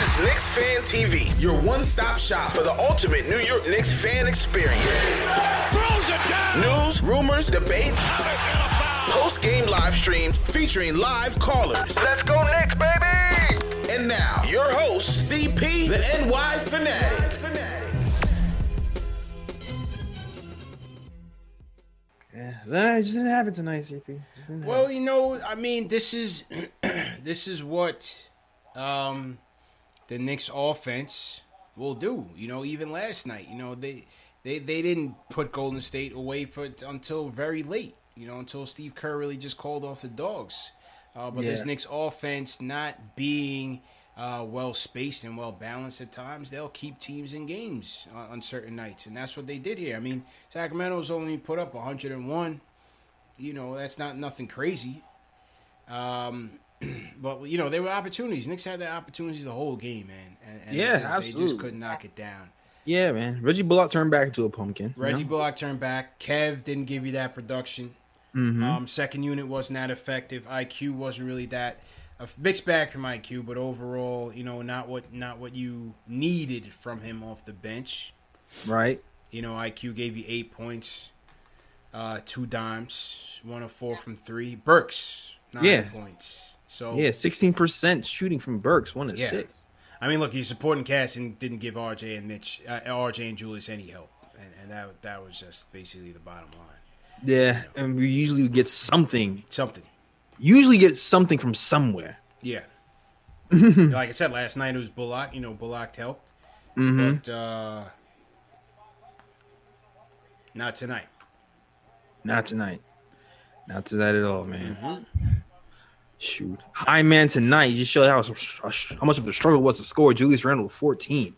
This is Knicks Fan TV, your one-stop shop for the ultimate New York Knicks fan experience. News, rumors, debates, post-game live streams featuring live callers. Let's go Knicks, baby! And now, your host, CP, the NY Fanatic. Yeah, nah, it just didn't happen tonight, CP. Well, happen. you know, I mean, this is this is what um, the Knicks offense will do. You know, even last night, you know, they they they didn't put Golden State away for until very late. You know, until Steve Kerr really just called off the dogs. Uh, but this Yeah. Knicks offense not being uh, well spaced and well balanced at times, they'll keep teams in games on, on certain nights, and that's what they did here. I mean, Sacramento's only put up 101 you know that's not nothing crazy. Um, but you know there were opportunities. Knicks had their opportunities the whole game, man, and, and Yeah, they, just, they absolutely. just couldn't knock it down. yeah, man. Reggie Bullock turned back into a pumpkin. you Reggie know? Bullock turned back. Kev didn't give you that production. Mm-hmm. Um, second unit wasn't that effective. IQ wasn't really that a mixed bag from IQ, but overall, you know, not what not what you needed from him off the bench. right? You know, IQ gave you eight points, uh, two dimes, one of four from three. Burks nine Yeah. points. So Yeah, sixteen percent shooting from Burks, one of Yeah. six. I mean, look, he's supporting cast and didn't give RJ and Mitch, uh, RJ and Julius any help, and, and that that was just basically the bottom line. Yeah, and we usually get something. Something, Usually get something from somewhere. yeah. like I said last night, it was Bullock. You know, Bullock helped, Mm-hmm. but uh, not tonight. Not tonight. Not tonight at all, man. Mm-hmm. Shoot, high man tonight. You just showed how how much of a struggle was to score. Julius Randle with fourteen.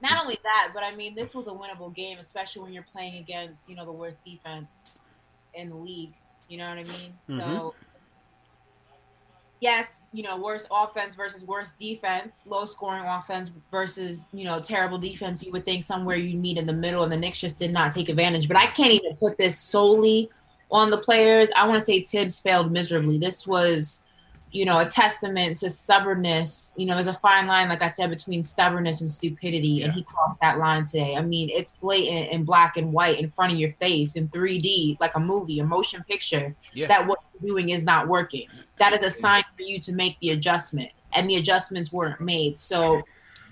Not only that, but I mean, this was a winnable game, especially when you're playing against, you know, the worst defense in the league. You know what I mean? Mm-hmm. So, yes, you know, worst offense versus worst defense, low scoring offense versus, you know, terrible defense. You would think somewhere you'd meet in the middle, and the Knicks just did not take advantage. But I can't even put this solely on the players. I want to say Thibs failed miserably. This was you know, a testament to stubbornness. You know, there's a fine line, like I said, between stubbornness and stupidity, and he crossed that line today. I mean, it's blatant and black and white in front of your face in 3D, like a movie, a motion picture, Yeah. that what you're doing is not working. That is a sign for you to make the adjustment, and the adjustments weren't made. So,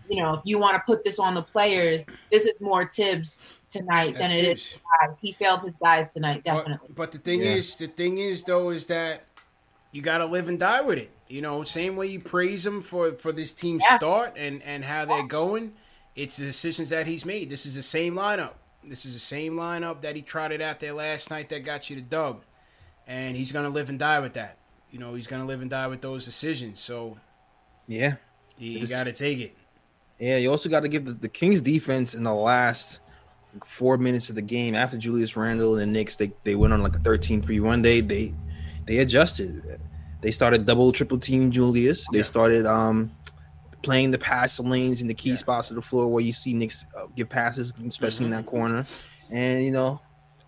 you know, if you want to put this on the players, this is more Thibs tonight That's than it Thibs. is. guys. He failed his guys tonight, definitely. But, but the thing Yeah. is, the thing is though, is that you got to live and die with it. You know, same way you praise him for for this team Yeah. start and and how they're going. It's the decisions that he's made. This is the same lineup. This is the same lineup that he trotted out there last night that got you the dub, and he's gonna live and die with that. You know, he's gonna live and die with those decisions. So Yeah, you, you got to take it. Yeah. You also got to give the, the Kings defense in the last four minutes of the game after Julius Randle and the Knicks. They they went on like a 13-3 run. They they they adjusted. They started double triple team Julius. They Yeah. started um playing the pass lanes in the key Yeah. spots of the floor where you see Knicks uh, give passes, especially in Mm-hmm. that corner. And you know,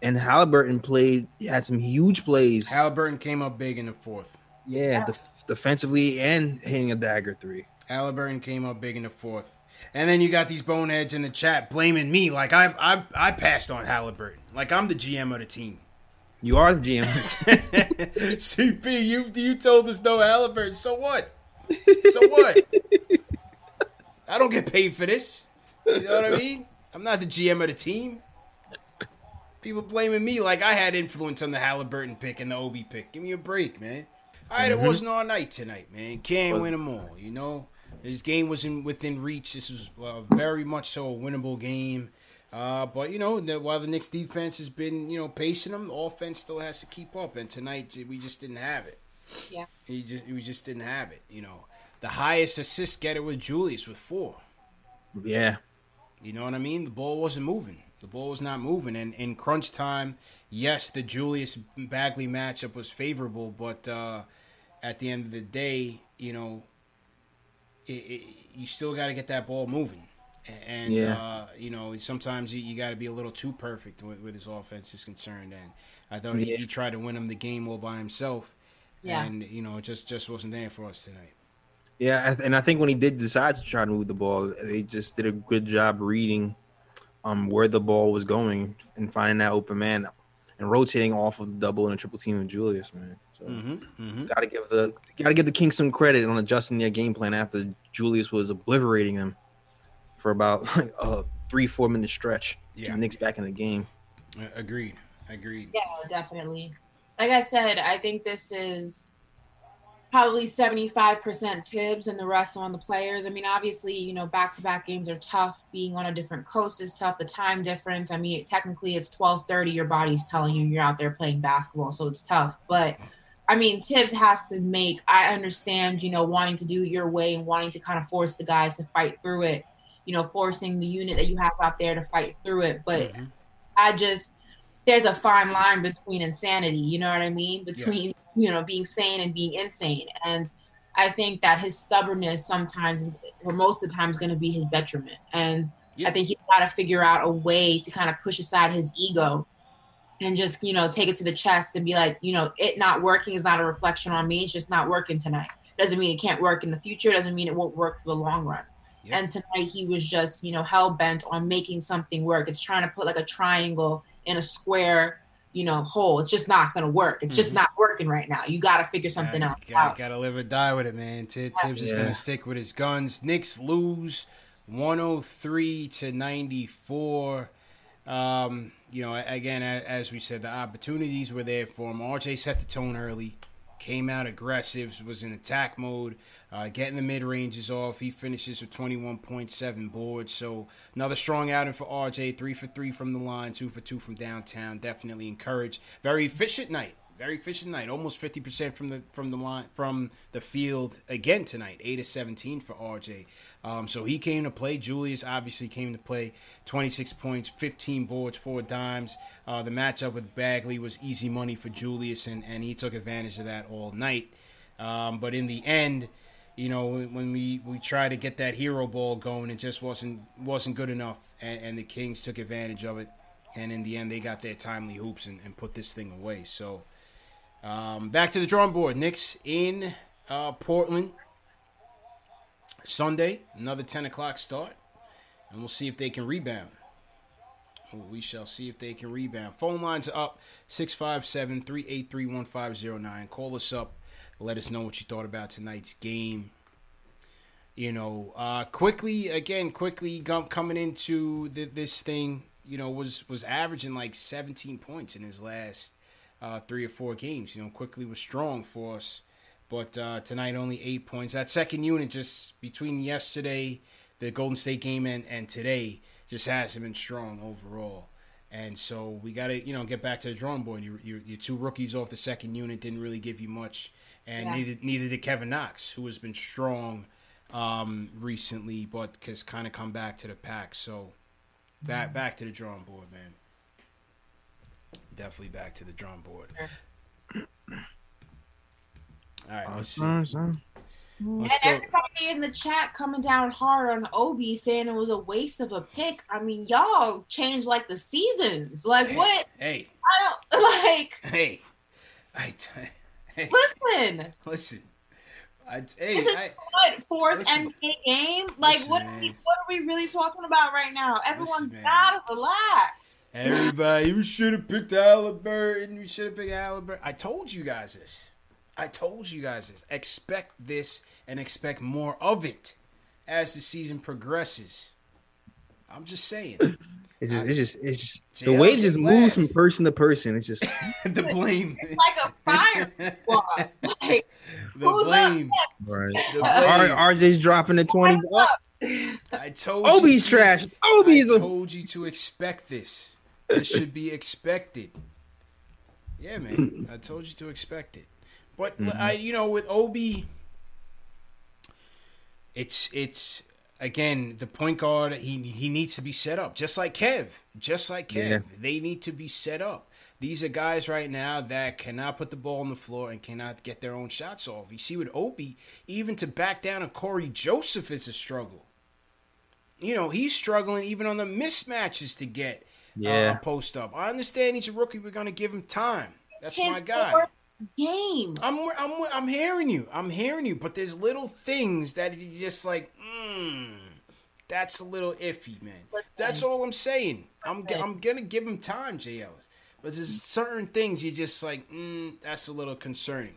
and Haliburton played. Had some huge plays. Haliburton came up big in the fourth. Yeah, def- defensively and hitting a dagger three. Haliburton came up big in the fourth. And then you got these boneheads in the chat blaming me like I I, I passed on Haliburton. Like I'm the GM of the team. You are the GM. CP, you you told us no Haliburton. So what? So what? I don't get paid for this. You know what I mean? I'm not the GM of the team. People blaming me like I had influence on the Haliburton pick and the Obi pick. Give me a break, man. All right, mm-hmm. it wasn't all night tonight, man. Can't win them all, you know. This game was in within reach. This was uh, very much so a winnable game. Uh, but you know, the, while the Knicks defense has been you know pacing them, the offense still has to keep up. And tonight we just didn't have it. Yeah, he just we just didn't have it. You know, the highest assist getter with Julius with four. Yeah, you know what I mean. The ball wasn't moving. The ball was not moving. And in crunch time, yes, the Julius Bagley matchup was favorable, but uh, at the end of the day, you know, it, it, you still got to get that ball moving. And, yeah. uh, you know, sometimes you, you got to be a little too perfect with, with his offense is concerned. And I thought yeah. he, he, tried to win him the game all by himself. Yeah. And, you know, it just, just wasn't there for us tonight. Yeah, and I think when he did decide to try to move the ball, they just did a good job reading um where the ball was going and finding that open man and rotating off of the double and a triple team of Julius, man. So mm-hmm, mm-hmm. gotta give the gotta give the Kings some credit on adjusting their game plan after Julius was obliterating them for about like a three four minute stretch. Yeah, the Knicks back in the game. Agreed. Agreed. Yeah, definitely. Like I said, I think this is probably 75% Thibs and the rest on the players. I mean, obviously, you know, back to back games are tough. Being on a different coast is tough. The time difference. I mean, technically it's 1230. Your body's telling you you're out there playing basketball. So it's tough. But I mean, Thibs has to make, I understand, you know, wanting to do it your way and wanting to kind of force the guys to fight through it, you know, forcing the unit that you have out there to fight through it. But mm-hmm. I just, there's a fine line between insanity, you know what I mean? Between, yeah. you know, being sane and being insane. And I think that his stubbornness sometimes, or most of the time, is going to be his detriment. And yeah. I think he's got to figure out a way to kind of push aside his ego and just, you know, take it to the chest and be like, you know, it not working is not a reflection on me. It's just not working tonight. Doesn't mean it can't work in the future. Doesn't mean it won't work for the long run. Yeah. And tonight he was just, you know, hell bent on making something work. It's trying to put like a triangle in a square, you know, hole. It's just not gonna work. It's mm-hmm. just not working right now. You got to figure something yeah, out. Gotta, gotta live or die with it, man. T- Thibs is gonna stick with his guns. Knicks lose 103 to 94. Um, you know, again, as we said, the opportunities were there for him. RJ set the tone early came out aggressive, was in attack mode, uh, getting the mid ranges off. He finishes with 21.7 boards. So another strong outing for RJ. Three for three from the line, two for two from downtown. Definitely encouraged. Very efficient night very efficient night. Almost fifty percent from the from the line from the field again tonight. Eight of seventeen for RJ. Um, so he came to play. Julius obviously came to play. Twenty six points, fifteen boards, four dimes. Uh, the matchup with Bagley was easy money for Julius, and and he took advantage of that all night. Um, but in the end. You know, when we, we tried to get that hero ball going, it just wasn't wasn't good enough, and, and the Kings took advantage of it and in the end they got their timely hoops and, and put this thing away. So um, back to the drawing board. Knicks in uh, Portland Sunday, another 10 o'clock start, and we'll see if they can rebound. We shall see if they can rebound. Phone lines up 657 383 1509. Call us up. Let us know what you thought about tonight's game. You know, uh, Quickley again, Quickley coming into the, this thing. You know, was was averaging like 17 points in his last uh, three or four games. You know, Quickley was strong for us, but uh, tonight only eight points. That second unit just between yesterday, the Golden State game, and, and today just hasn't been strong overall. And so we got to, you know, get back to the drawing board. Your, your, your, two rookies off the second unit didn't really give you much, and yeah. neither neither did Kevin Knox, who has been strong um, recently, but has kind of come back to the pack. So back back to the drawing board, man definitely back to the drum board. All right, let's see. Let's and go. everybody in the chat coming down hard on Obi saying it was a waste of a pick. I mean, y'all change like the seasons. Like hey, what? Hey, I don't like. Hey, I. T- Listen, listen. I, hey, this is I, what fourth listen. NBA game. Like, Listen, what are we what are we really talking about right now? Everyone's Listen, gotta relax. everybody, you should have picked Haliburton. You should have picked Haliburton. I told you guys this. I told you guys this. Expect this and expect more of it as the season progresses. I'm just saying. It's just, it's just, it's just JL the way it just said moves from person to person. It's just the blame. It's like a fire squad. Like, The who's blame. right. The R- blame. RJ's dropping the twenty. Oh, I told you. Obi's to- trash. I Obi's a told you to expect this. This should be expected. Yeah, man. I told you to expect it. But mm-hmm. I, you know, with Obi, it's it's again the point guard. He he needs to be set up, just like Kev. Just like Kev, Yeah. they need to be set up. These are guys right now that cannot put the ball on the floor and cannot get their own shots off. You see with Obi, even to back down a Cory Joseph is a struggle. You know, he's struggling even on the mismatches to get uh, Yeah. a post up. I understand he's a rookie. We're gonna give him time. That's my his guy. Game. I'm, I'm, I'm hearing you. I'm hearing you. But there's little things that you just like, mm, that's a little iffy, man. Listen. That's all I'm saying. I'm, I'm gonna give him time, J. Ellis. But there's certain things you just like, mm, that's a little concerning.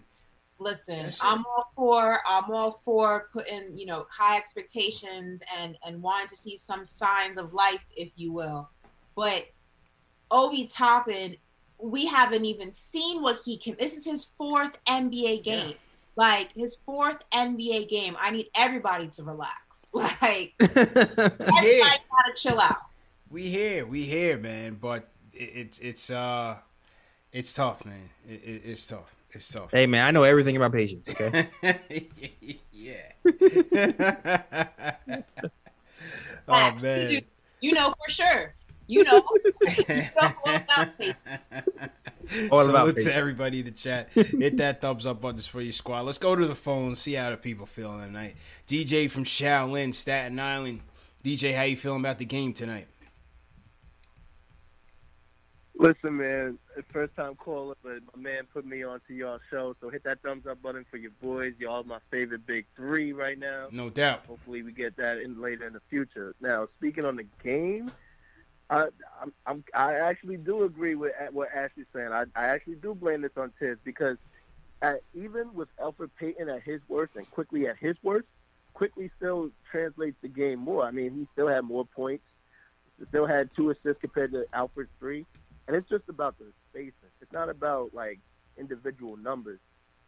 Listen, I'm all for I'm all for putting you know high expectations and and wanting to see some signs of life, if you will. But Obi Toppin, we haven't even seen what he can. This is his fourth NBA game. Yeah. Like his fourth NBA game. I need everybody to relax. Like We everybody here. gotta chill out. We here. We here, man. But it, it's it's uh, it's tough, man. It, it, it's tough. It's tough. hey man, I know everything about patience. Okay. yeah. oh man. You, you know for sure. You know. you know all about it. All Salute about to everybody in the chat. Hit that thumbs up button for your squad. Let's go to the phone. See how the people feeling tonight. DJ from Shaolin, Staten Island. DJ, how you feeling about the game tonight? Listen, man, first time caller, but my man put me onto y'all show. So hit that thumbs up button for your boys. Y'all my favorite big three right now. No doubt. Hopefully we get that in later in the future. Now, speaking on the game, I I'm, I'm actually do agree with what Ashley's saying. I, I actually do blame this on Tiz because at, even with Elfrid Payton at his worst and Quickley at his worst, Quickley still translates the game more. I mean, he still had more points, still had two assists compared to Elfrid's three, and it's just about the spacing. It's not about like individual numbers.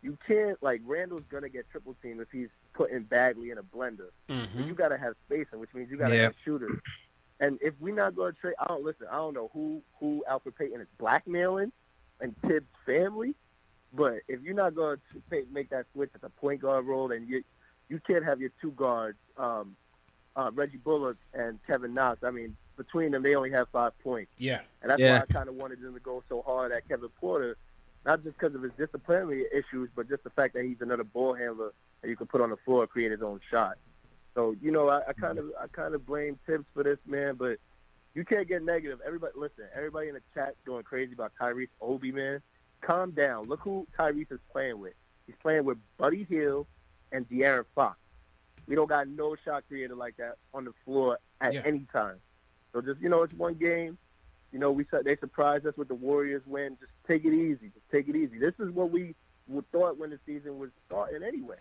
You can't like Randle's gonna get triple teamed if he's putting Bagley in a blender. Mm-hmm. You got to have spacing, which means you got to Yeah. have shooters. And if we're not going to trade, I don't listen. I don't know who who Elfrid Payton is blackmailing and Thibs' family, but if you're not going to pay, make that switch at the point guard role, and you you can't have your two guards, um, uh, Reggie Bullock and Kevin Knox. I mean, between them, they only have five points. Yeah. And that's Yeah. why I kind of wanted them to go so hard at Kevin Porter, not just because of his disciplinary issues, but just the fact that he's another ball handler that you can put on the floor and create his own shot. So you know, I, I mm-hmm. kind of I kind of blame Thibs for this, man. But you can't get negative. Everybody, listen. Everybody in the chat going crazy about Tyrese Obi, man. Calm down. Look who Tyrese is playing with. He's playing with Buddy Hield and De'Aaron Fox. We don't got no shot creator like that on the floor at Yeah. any time. So just you know, it's one game. You know, we they surprised us with the Warriors win. Just take it easy. Just take it easy. This is what we would thought when the season was starting anyway.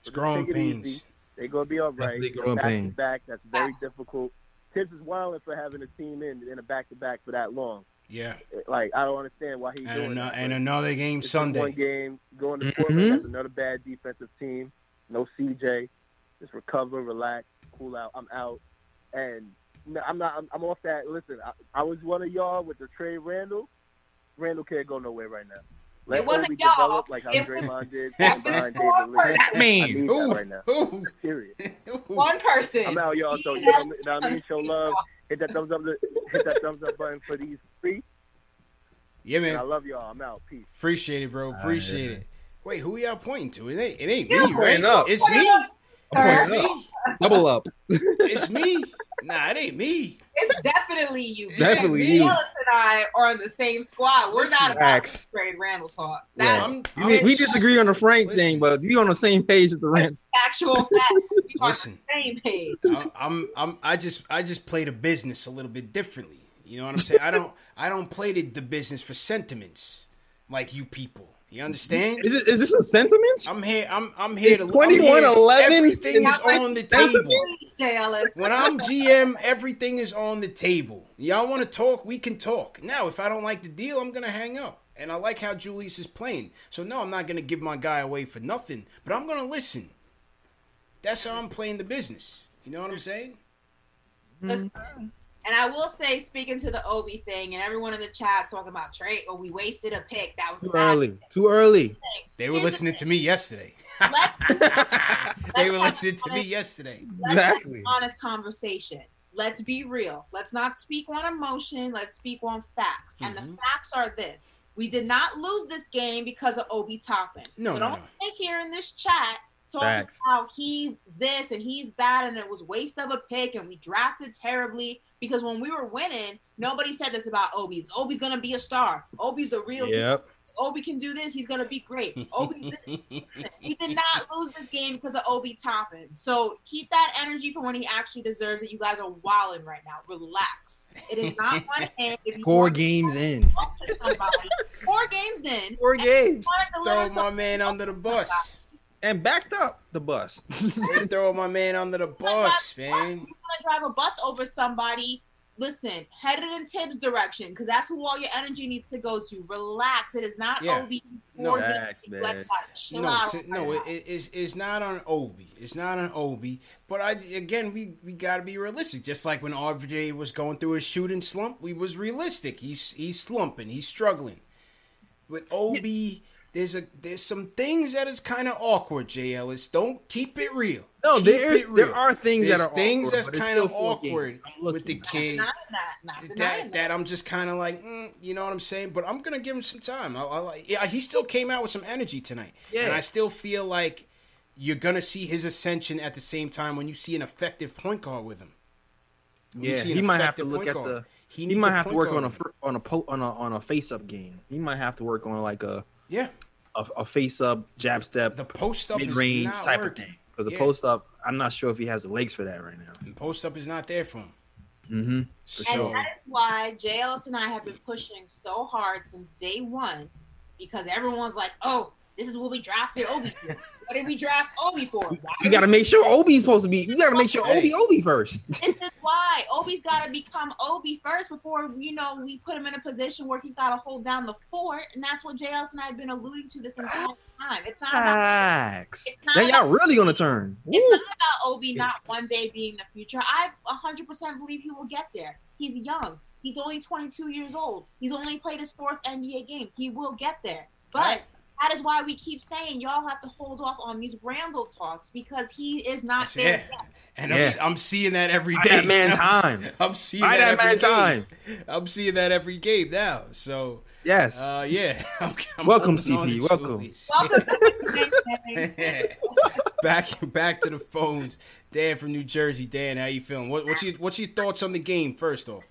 It's So growing it easy. Pains. They're gonna be all right. Definitely growing back pains. to back. That's very difficult. Thibs is wilding for having a team in in a back to back for that long. Yeah. Like I don't understand why he's And, doing ano- that. and another game it's just One game going to Mhm. Portland. That's another bad defensive team. No CJ. Just recover, relax, cool out. I'm out, and no, I'm not. I'm, I'm off that. Listen, I, I was one of y'all with the trade Randle. Randle can't go nowhere right now. Let It wasn't Obi y'all. develop like how It was- Draymond did That was David Lee. that I man. need Ooh, that right now. ooh, Period. ooh. One person. I'm out, y'all. So you know, what I mean, show love. Hit that thumbs up. Hit that thumbs up button for these three. Yeah, And I love y'all. I'm out. Peace. Appreciate it, bro. Appreciate it. Wait, who y'all pointing to? It ain't, it ain't You me, right? up. It's me. I'm It's me. Double up. It's me. Nah, it ain't me. It's definitely you. Definitely you. and I are on the same squad. We're Listen, not about Facts. trade Randle talks. Yeah. That's I'm, We, I'm- we disagree on the Frank Listen. thing, but we on the same page with the rant. actual facts. We are on Listen. the same page. I'm, I'm, I'm, I just, I just play the business a little bit differently. You know what I'm saying? I don't, I don't play the, the business for sentiments like you people. You understand? Is, it, is this a sentiment? I'm here. I'm, I'm here It's to. 21, I'm here. 11. Everything is on the table. When I'm GM, everything is on the table. Y'all want to talk? We can talk. Now, if I don't like the deal, I'm gonna hang up. And I like how Julius is playing. So no, I'm not gonna give my guy away for nothing. But I'm gonna listen. That's how I'm playing the business. You know what I'm saying? Listen, And I will say, speaking to the Obi thing, and everyone in the chat talking about trade, or we wasted a pick. That was Too bad. early. Too early. They were listening to me yesterday. They were Let's listening to me yesterday. Exactly. honest conversation. Let's be real. Let's not speak on emotion. Let's speak on facts. And the Mhm. facts are this: we did not lose this game because of Obi Toppin. No, so no, don't no. sit here in this chat talking Facts. about he's this and he's that, and it was waste of a pick, and we drafted terribly. Because when we were winning, nobody said this about Obi. It's Obi's gonna be a star. Obi's the real deal. Yep. Obi can do this. He's gonna be great. Obi's he did not lose this game because of Obi Toppin. So keep that energy for when he actually deserves it. You guys are wilding right now. Relax. It is not one end. Four games in. somebody, four games in. Four games. Throw deliver my man under the bus. And backed up the bus. They throw my man under the bus, man. You want to drive a bus over somebody? Listen, head it in Thibs' direction because that's who all your energy needs to go to. Relax. It is not Yeah. Obi. No. Four games. Facts, You guys man. gotta Chill No, out. t- no, it, it- it's it's not on Obi. It's not on Obi. But I again, we we gotta be realistic. Just like when RJ was going through his shooting slump, we was realistic. He's he's slumping. He's struggling. With Obi, there's a there's some things that is kind of awkward. Jay Ellis, don't keep it real. No, Keep there's it there are things There's that are things awkward, that's kind of still four games. awkward with the kid Not that. Not that that. that I'm just kind of like, mm, you know what I'm saying. But I'm gonna give him some time. I, I, like- yeah, he still came out with some energy tonight, Yeah. and I still feel like you're gonna see his ascension at the same time when you see an effective point guard with him. When Yeah, he might have to look at guard. the. He, He, might have to work guard on a with him. fir- on a on a on a face up game. He might have to work on like a yeah. A, a face up jab step The post up mid range type working. of thing. Because the Yeah. post up, I'm not sure if he has the legs for that right now. And post up is not there for him. Mm-hmm. And So that is why JLS and I have been pushing so hard since day one because everyone's like, oh, this is what we drafted Obi for. What did we draft Obi for? Why You got to make sure Obi's supposed to be. You got to make sure Hey. Obi Obi first. This is why Obi's got to become Obi first before you know we put him in a position where he's got to hold down the fort, and that's what JLS and I have been alluding to this entire time. It's not about Facts. It's not Now y'all about- really gonna turn. It's not about Obi not one day being the future. I 100% believe he will get there. He's young. He's only 22 years old. He's only played his fourth NBA game. He will get there. But that is why we keep saying y'all have to hold off on these Randle talks because he is not That's there it. yet. And Yeah. I'm, I'm seeing that every Buy day. that man I'm, time. I'm seeing Buy that, that every man game. time. I'm seeing that every game now. So Yes. uh, yeah, I'm, I'm Welcome, CP, welcome. Welcome to the game. back back to the phones. Dan from New Jersey. Dan, how you feeling? What, what's your what's your thoughts on the game first off?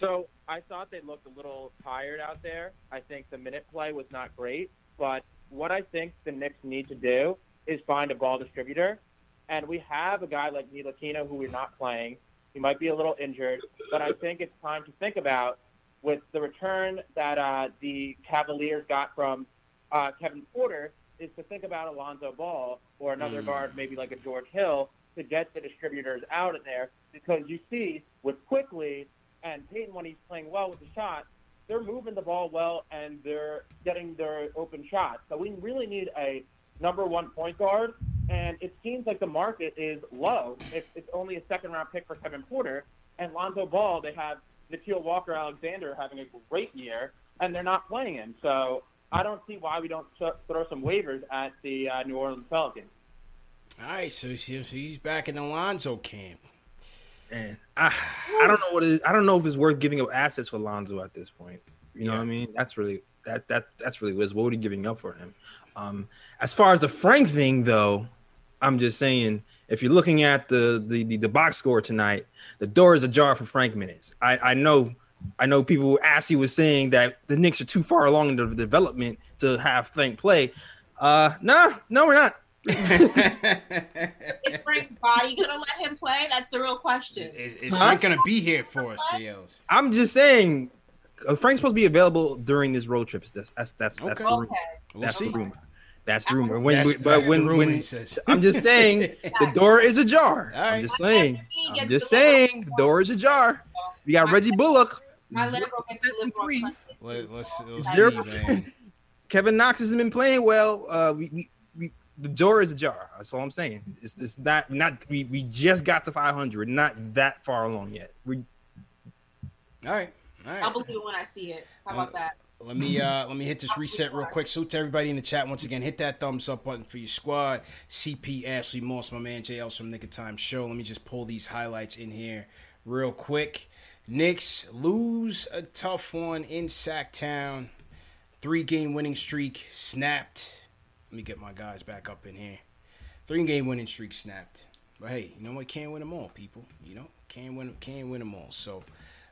So I thought they looked a little tired out there. I think the minute play was not great, but what I think the Knicks need to do is find a ball distributor. And we have a guy like Ntilikina who we're not playing. He might be a little injured, but I think it's time to think about with the return that uh, the Cavaliers got from uh, Kevin Porter is to think about Alonzo Ball or another Mm. guard, maybe like a George Hill, to get the distributors out of there because you see with Quickley and Payton when he's playing well with the shot, they're moving the ball well and they're getting their open shots. So we really need a number one point guard, and it seems like the market is low. It's, it's only a second round pick for Kevin Porter and Lonzo Ball. They have Nickeil Walker Alexander having a great year, and they're not playing him. So I don't see why we don't throw some waivers at the uh, New Orleans Pelicans. All right, so he's he's back in Alonzo camp. And I, I don't know what it is. I don't know if it's worth giving up assets for Lonzo at this point. You know Yeah. what I mean? That's really that that that's really what what are you giving up for him? Um, as far as the Frank thing though, I'm just saying, if you're looking at the the the, the box score tonight, the door is ajar for Frank minutes. I I know. I know people Ashley was saying that the Knicks are too far along in the development to have Frank play. Uh, nah, no, we're not. Is Frank's body gonna let him play? That's the real question. Is, is Huh? Frank gonna be here for us? She. I'm just saying, uh, Frank's supposed to be available during this road trip. That's that's that's that's the Okay. rumor. Okay. We'll That's see. the rumor. That's the rumor. When, That's, but that's when the rumor, when he. I'm just saying the door is ajar. All right. I'm just saying. I'm just the saying the door is ajar. We got Reggie Bullock. My zero percent and three. Let, let's see, man. Kevin Knox hasn't been playing well. Uh, we, we, we the door is ajar. That's all I'm saying. It's, it's not not we, we just got to 500. We're not that far along yet. We All right. All I'll believe it when I see it. How about that? Let me uh let me hit this reset real quick. Salute to everybody in the chat once again. Hit that thumbs up button for your squad. CP Ashley Moss, my man JL's from Nick of Time Show. Let me just pull these highlights in here real quick. Knicks lose a tough one in Sacktown. Three game winning streak snapped. Let me get my guys back up in here. Three game winning streak snapped. But hey, you know what? Can't win them all, people. You know, can't win. Can't win them all. So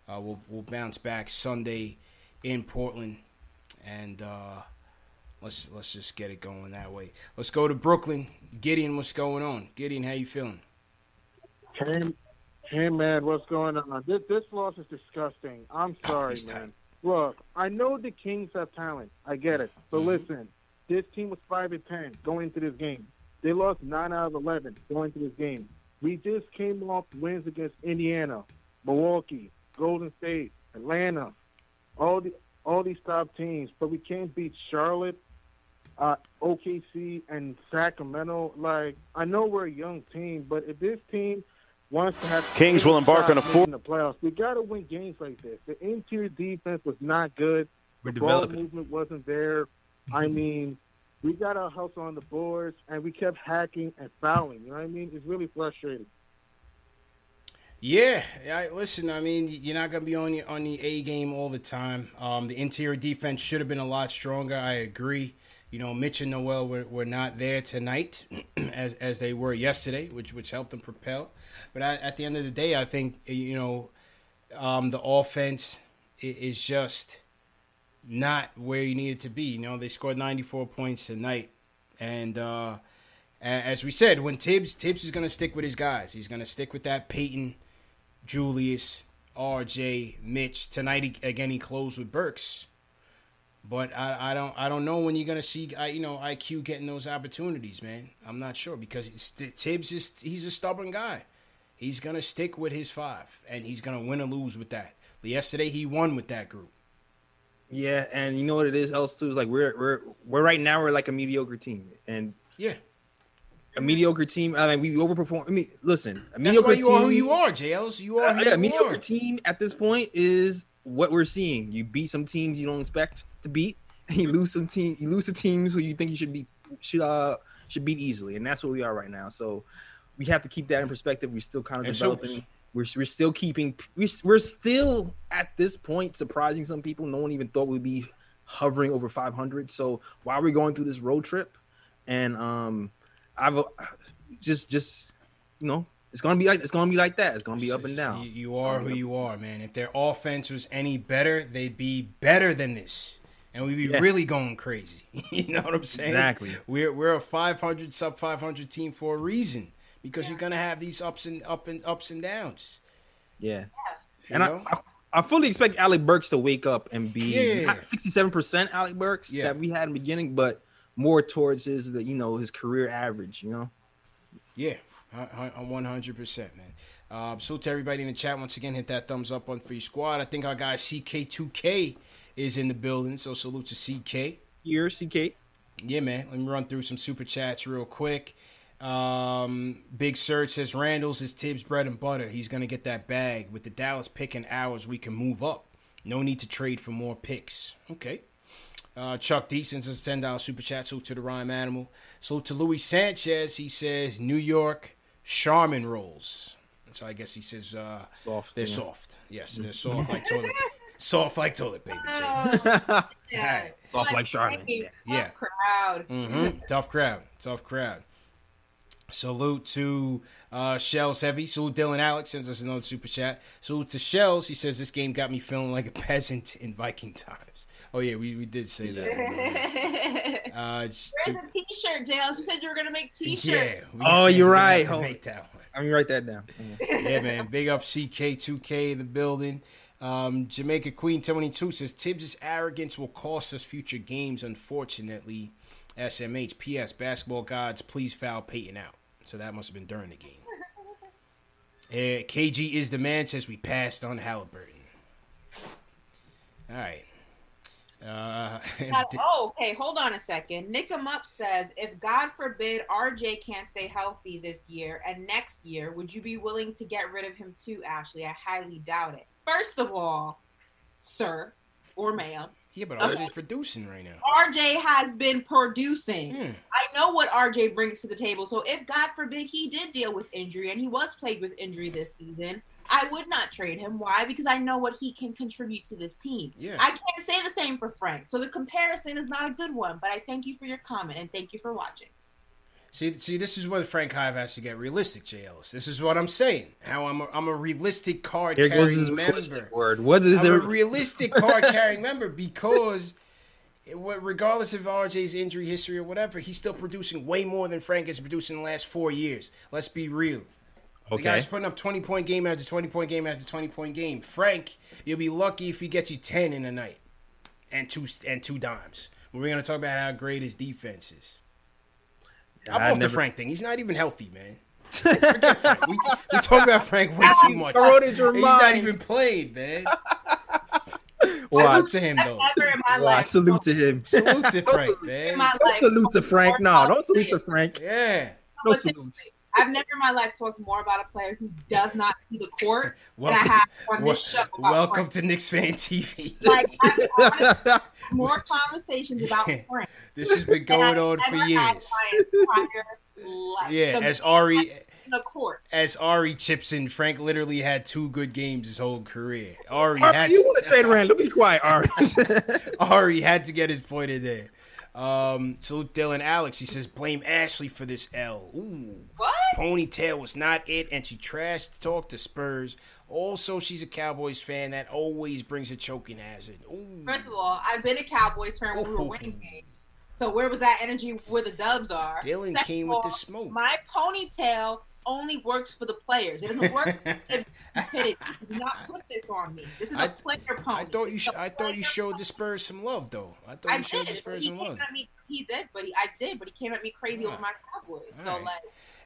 uh, we'll we'll bounce back Sunday in Portland, and uh, let's let's just get it going that way. Let's go to Brooklyn. Gideon, what's going on? Gideon, how you feeling? Hey, hey, man, what's going on? This this loss is disgusting. I'm sorry, he's man. tight. Look, I know the Kings have talent. I get it. But Mm-hmm. listen, this team was five and ten going into this game. They lost nine out of eleven going into this game. We just came off wins against Indiana, Milwaukee, Golden State, Atlanta, all the all these top teams, but we can't beat Charlotte, uh, OKC, and Sacramento. Like I know we're a young team, but if this team wants to have Kings will embark on a four- in the playoffs, we got to win games like this. The interior defense was not good. we're The ball developing. movement wasn't there. I mean, we got our hustle on the boards, and we kept hacking and fouling. You know what I mean? It's really frustrating. Yeah, I, listen. I mean, you're not gonna be on your, on the A game all the time. Um, the interior defense should have been a lot stronger. I agree. You know, Mitch and Noel were, were not there tonight as as they were yesterday, which which helped them propel. But I, at the end of the day, I think you know um, the offense is just not where you needed to be. You know, they scored 94 points tonight, and uh, as we said, when Thibs Thibs is going to stick with his guys, he's going to stick with that Payton, Julius, R.J., Mitch. Tonight, he, again, he closed with Burks. But I, I don't I don't know when you're gonna see I, you know IQ getting those opportunities, man. I'm not sure because Thibs is he's a stubborn guy. He's gonna stick with his five, and he's gonna win or lose with that. But yesterday he won with that group. Yeah, and you know what it is else too is like we're we're we're right now we're like a mediocre team and Yeah, a mediocre team. I mean, we overperform. I mean, listen, a that's why you are who you are, JLs. You are Uh, who yeah, a you mediocre are. team at this point is what we're seeing. You beat some teams you don't expect to beat, and you lose some team. You lose to teams who you think you should be should uh should beat easily, and that's where we are right now. So we have to keep that in perspective. We're still kind of And so- developing. We're, we're still keeping. We're, we're still at this point surprising some people. No one even thought we'd be hovering over 500. So while we're going through this road trip, and um, I've just just you know. It's gonna be like it's gonna be like that. It's gonna be up and down. You, you are who up- you are, man. If their offense was any better, they'd be better than this, and we'd be Yeah. really going crazy. you know what I'm saying? Exactly. We're we're a 500 sub 500 team for a reason because you're gonna have these ups and up and ups and downs. Yeah. You And know? I, I, I fully expect Alec Burks to wake up and be Yeah. 67% Alec Burks Yeah. that we had in the beginning, but more towards his the you know his career average. You know. Yeah, one hundred percent, man. Uh, so to everybody in the chat, once again, hit that thumbs up on for your squad. I think our guy CK2K is in the building, so salute to CK. Here, CK. Yeah, man. Let me run through some super chats real quick. Um, Big Surge says Randle's is Thibs bread and butter. He's gonna get that bag with the Dallas pick and hours. We can move up. No need to trade for more picks. Okay. Uh, Chuck D sends us a ten dollars super chat. Salute to the rhyme animal. Salute to Louis Sanchez. He says New York Charmin rolls. So I guess he says uh, Soft, They're yeah. soft. Yes, they're soft like toilet. Soft like toilet paper, James. All right. Soft like Charlotte. Hey, Yeah. tough crowd. hmm Tough crowd. Tough crowd. Salute to uh, Shells Heavy. Salute Dylan Alex sends us another super chat. Salute to Shells. He says this game got me feeling like a peasant in Viking times. Oh yeah, we, we did say that. uh, Where's the t-shirt, Jails? You said you were gonna make t-shirts. yeah. we- Oh, you're we're gonna have right. Hold- Make that one. I'm gonna write that down. yeah, man. Big up CK2K in the building. Um, Jamaica Queen 22 says Thibs' arrogance will cost us future games, unfortunately. SMH. P.S. Basketball gods, please foul Payton out. So that must have been during the game. Uh, KG is the man, says we passed on Haliburton. All right. Uh, God- oh, okay. Hold on a second. Nick 'em up says, if God forbid RJ can't stay healthy this year and next year, would you be willing to get rid of him too, Ashley? I highly doubt it. First of all, sir or ma'am, yeah, but RJ's producing right now. RJ has been producing. Hmm. I know what RJ brings to the table. So if God forbid he did deal with injury and he was plagued with injury this season, I would not trade him. Why? Because I know what he can contribute to this team. Yeah. I can't say the same for Frank. So the comparison is not a good one, but I thank you for your comment and thank you for watching. See, see, this is where Frank Hive has to get realistic, JLs. This is what I'm saying. How I'm a, I'm a realistic card Here carrying member. word. What is I'm a realistic card carrying member because, it- regardless of RJ's injury history or whatever, he's still producing way more than Frank has produced in the last four years. Let's be real. Okay. The guy's putting up 20 point game after 20 point game after 20 point game. Frank, you'll be lucky if he gets you 10 in a night and two and two dimes. We're going to talk about how great his defense is. I'm I off the Frank thing. He's not even healthy, man. Forget Frank. We, we talk about Frank way too much. Throw it He's not even played, man. Watch. Salute to him, though. Never in my Watch. life. Salute to him. Salute to Frank, In man. Don't salute to Frank. No, don't salute to Frank. Yeah. No salutes. I've never in my life talked more about a player who does not see the court than I Welcome, have on this show. About welcome Frank. to Knicks Fan TV. Like, I've more conversations about Frank. This has been going on for years. Yeah, as Ari the court. as Ari chips in, Frank literally had two good games his whole career. Ari Ari, had you to, want to trade Randle? Be quiet, Ari. Ari had to get his point in there. Um, salute Dylan Alex. He says blame Ashley for this L. Ooh. What? Ponytail was not it, and she trashed talk to Spurs. Also, she's a Cowboys fan that always brings a choking hazard. Ooh. First of all, I've been a Cowboys fan when we were Ooh. winning games. So where was that energy where the dubs are? Dylan Second came with the smoke. My ponytail only works for the players. It doesn't work stupidity. Do not put this on me. This is I- a player pony. I thought you. Sh- I thought you showed the. Spurs some love, though. I thought I you showed did. the Spurs some love. me. He did, but he, I did, but he came at me crazy over my Cowboys. So Alright. like,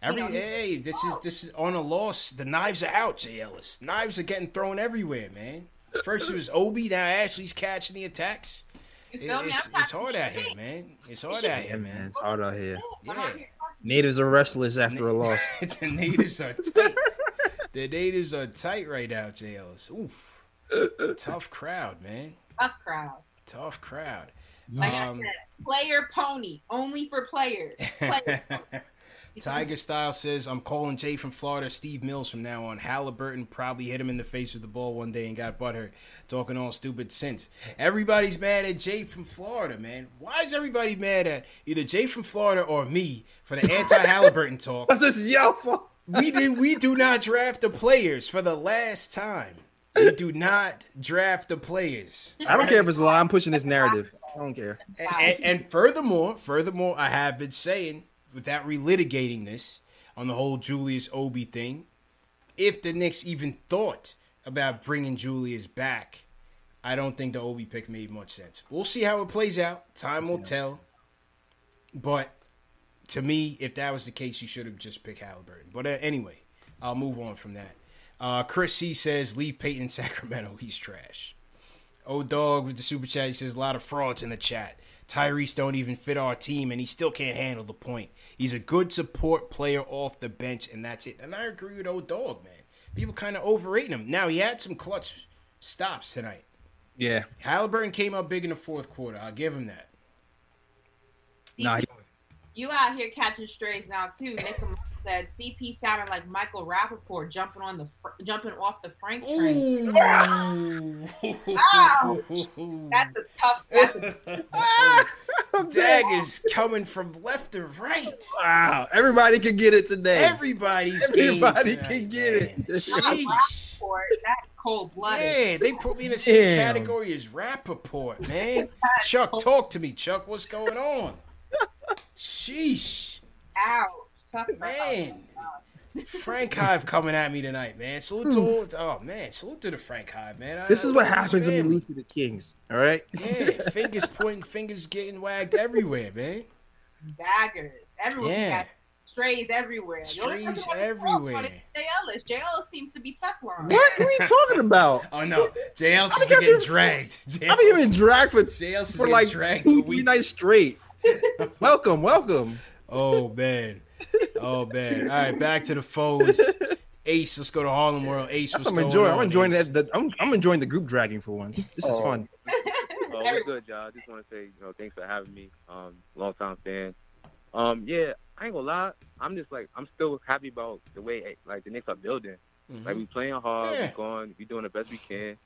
Every you know, hey, this is this is on a loss. The knives are out, Jay Ellis. Knives are getting thrown everywhere, man. First it was Obi, now Ashley's catching the attacks. You It- it's, it's hard out here, man. It's hard out here, man, man. it's hard out here. Yeah. Natives are restless after a loss. the natives are tight. the natives are tight right now, Jay Ellis. Oof. Tough crowd, man. Tough crowd. Tough crowd. Like Um, I said, player pony only for players. Player. Tiger Style says, I'm calling Jay from Florida, Steve Mills from now on. Haliburton probably hit him in the face with the ball one day and got butthurt, talking all stupid since. Everybody's mad at Jay from Florida, man. Why is everybody mad at either Jay from Florida or me for the anti Haliburton talk? That's just your fault. We did we do not draft the players for the last time. We do not draft the players. I don't care if it's a lie. I'm pushing this narrative. I don't care. And, and, and furthermore, furthermore, I have been saying, without relitigating this on the whole Julius Obi thing, if the Knicks even thought about bringing Julius back, I don't think the Obi pick made much sense. We'll see how it plays out. Time will tell. But to me, if that was the case, you should have just picked Haliburton. But uh, anyway, I'll move on from that. Uh, Chris C says, leave Payton Sacramento. He's trash. Old Dog with the super chat. He says a lot of frauds in the chat. Tyrese don't even fit our team, and he still can't handle the point. He's a good support player off the bench, and that's it. And I agree with old Dog, man. People kind of overrating him. Now he had some clutch stops tonight. Yeah. Haliburton came up big in the fourth quarter. I'll give him that. See, Nah, he- you out here catching strays now too. Nick said CP sounded like Michael Rapaport jumping on the fr- jumping off the Frank train. That's a tough. That's a, is coming from left to right. Wow, everybody can get it today. Everybody's Everybody game can get man. it. Sheesh. For that cold blooded. Yeah, they put me in the same Damn. category as Rapaport, man. Chuck, talk to me, Chuck. What's going on? Sheesh. Ouch. Talk Man. Frank Hive coming at me tonight, man. Salute to hmm. all, oh man, salute to the Frank Hive, man. I- This I is what happens when you lose to the Kings. All right. Yeah, fingers pointing, fingers getting wagged everywhere, man. daggers. Everywhere. Yeah. Got strays everywhere. The Strays who has a everywhere. fault on Jay Ellis. Jay Ellis seems to be Teflon. What are we talking about? Oh no, JL is think I getting just- dragged. I've been getting dragged for, JL is for like dragged two, for three weeks. nights straight. welcome, welcome. Oh man, oh man. All right, back to the foes. Ace, let's go to Harlem World. Ace, That's what's I'm going enjoying. on? I'm enjoying Ace? that. that- I'm, I'm enjoying the group dragging for once. This is Oh. fun. Oh, what's good, y'all? I just want to say, you know, thanks for having me. Um, long time fan. Um, yeah, I ain't gonna lie. I'm just like, I'm still happy about the way like the Knicks are building. Mhm. Like we playing hard, Yeah. we going, we doing the best we can.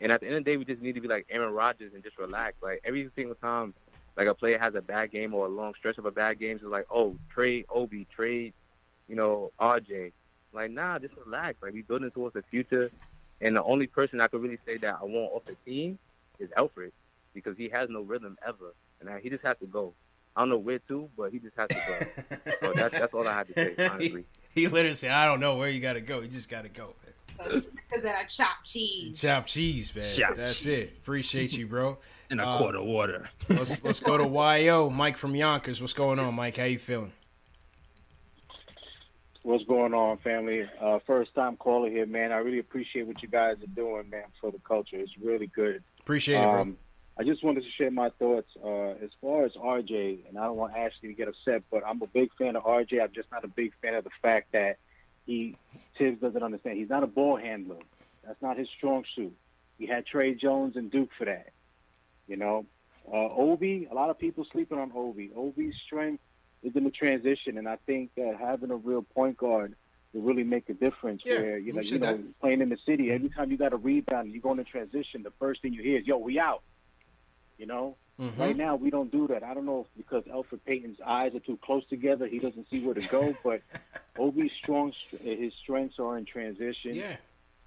And at the end of the day, we just need to be like Aaron Rodgers and just relax. Like every single time, like a player has a bad game or a long stretch of a bad game, it's like, oh, trade Obi, trade, you know, RJ. Like, nah, just relax. Like we building towards the future. And the only person I could really say that I want off the team is Elfrid because he has no rhythm ever, and I, he just has to go. I don't know where to, but he just has to go. so that's that's all I have to say, honestly. he literally said, "I don't know where you got to go. You just got to go." Man. Because of that chopped cheese. Chop cheese, man. Chop That's cheese. it. Appreciate you, bro. In a Uh, quart of water. Let's let's go to Yo, Mike from Yonkers. What's going on, Mike? How you feeling? What's going on, family? Uh, first time caller here, man. I really appreciate what you guys are doing, man, for the culture. It's really good. Appreciate it, bro. Um, I just wanted to share my thoughts uh, as far as RJ, and I don't want Ashley to get upset, but I'm a big fan of RJ. I'm just not a big fan of the fact that he Thibs doesn't understand. He's not a ball handler. That's not his strong suit. He had Tre Jones and Duke for that. You know, uh, Obi. A lot of people sleeping on Obi. Obi's strength is in the transition, and I think that having a real point guard will really make a difference. Yeah, where you know, you know, that. playing in the city, every time you got a rebound you go in transition, the first thing you hear is, "Yo, we out." You know, Mhm. right now we don't do that. I don't know if because Elfrid Payton's eyes are too close together, he doesn't see where to go. But Obi's strong, his strengths are in transition. Yeah.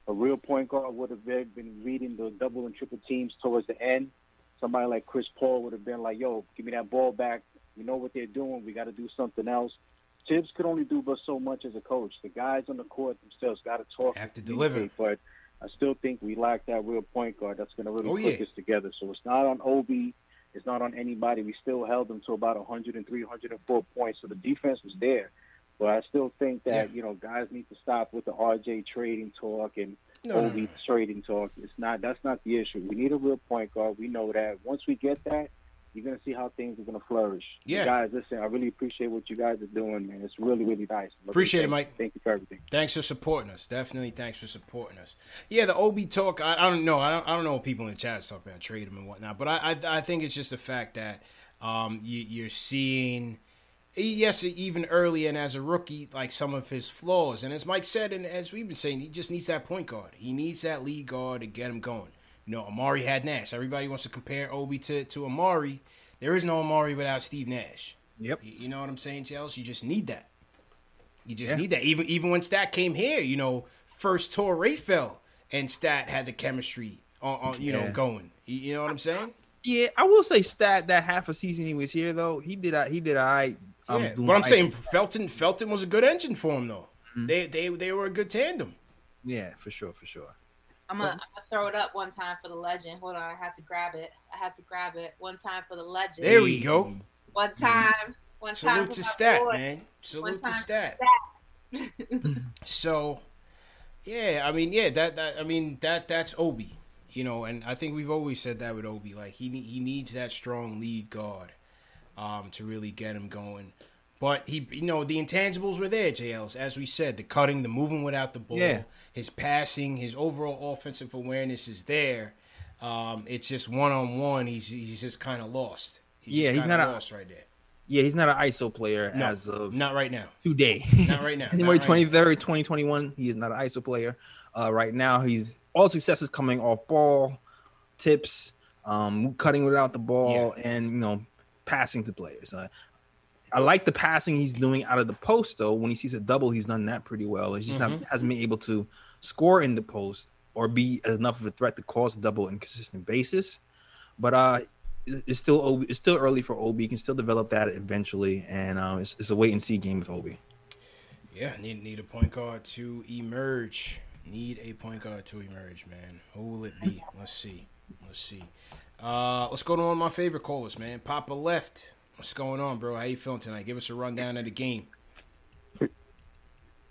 A real point guard would have been reading the double and triple teams towards the end. Somebody like Chris Paul would have been like, "Yo, give me that ball back. We know what they're doing. We got to do something else." Thibs could only do but so much as a coach. The guys on the court themselves got to talk, Have to deliver. But I still think we lack that real point guard that's going to really Oh, put yeah. this together. So it's not on Obi. It's not on anybody. We still held them to about 103, 104 points. So the defense was there. But I still think that, Yeah. you know, guys need to stop with the RJ trading talk and No, no, Obi no. trading talk. It's not that's not the issue. We need a real point guard. We know that. Once we get that, you're gonna see how things are gonna flourish. Yeah. guys, listen, I really appreciate what you guys are doing, man. It's really, really nice. Appreciate it, Mike. Thank you for everything. Thanks for supporting us. Definitely, thanks for supporting us. Yeah, the OB talk. I, I don't know. I don't, I don't know what people in the chat talk about trade him and whatnot. But I, I, I think it's just the fact that um, you, you're seeing, yes, even early and as a rookie, like some of his flaws. And as Mike said, and as we've been saying, he just needs that point guard. He needs that lead guard to get him going. You know, Amar'e had Nash. Everybody wants to compare Obi to to Amar'e. There is no Amar'e without Steve Nash. Yep. You, you know what I'm saying, Chelsea? You just need that. You just Yeah. need that. Even even when Stat came here, you know, first tour Rayfell and Stat had the chemistry on, on you know going. You, you know what I'm saying? Yeah, I will say stat that half a season he was here though. He did. a- He did. I. Um, yeah. doing But I'm ice- saying Felton Felton was a good engine for him though. Mm-hmm. They they they were a good tandem. Yeah, for sure, for sure. I'm gonna, I'm throw it up one time for the legend. Hold on, I had to grab it. I had to grab it one time for the legend. There we go. One time. One time. Salute to Stat, boy. man. Salute to time Stat. So, yeah, I mean, yeah, that that I mean that that's Obi, you know, and I think we've always said that with Obi, like he he needs that strong lead guard, um, to really get him going. But he, you know, the intangibles were there, JLs, as we said, the cutting, the moving without the ball, Yeah. his passing, his overall offensive awareness is there. Um, it's just one on one, he's he's just kind of lost. He's Yeah, just he's not a- lost right there. Yeah, he's not an ISO player No, as of not right now. today. Not right now, January twenty third, twenty twenty one. He is not an ISO player. Uh, right now, he's all success is coming off ball, tips, um, cutting without the ball, and you know, passing to players. Uh, I like the passing he's doing out of the post though. When he sees a double, he's done that pretty well. He's just Mhm. not hasn't been able to score in the post or be enough of a threat to cause a double on a consistent basis. But uh, it's still it's still early for Obi. He can still develop that eventually, and uh, it's, it's a wait and see game with Obi. Yeah, need need a point guard to emerge. Need a point guard to emerge, man. Who will it be? Let's see. Let's see. Uh, let's go to one of my favorite callers, man. Papa left. What's going on, bro? How you feeling tonight? Give us a rundown of the game.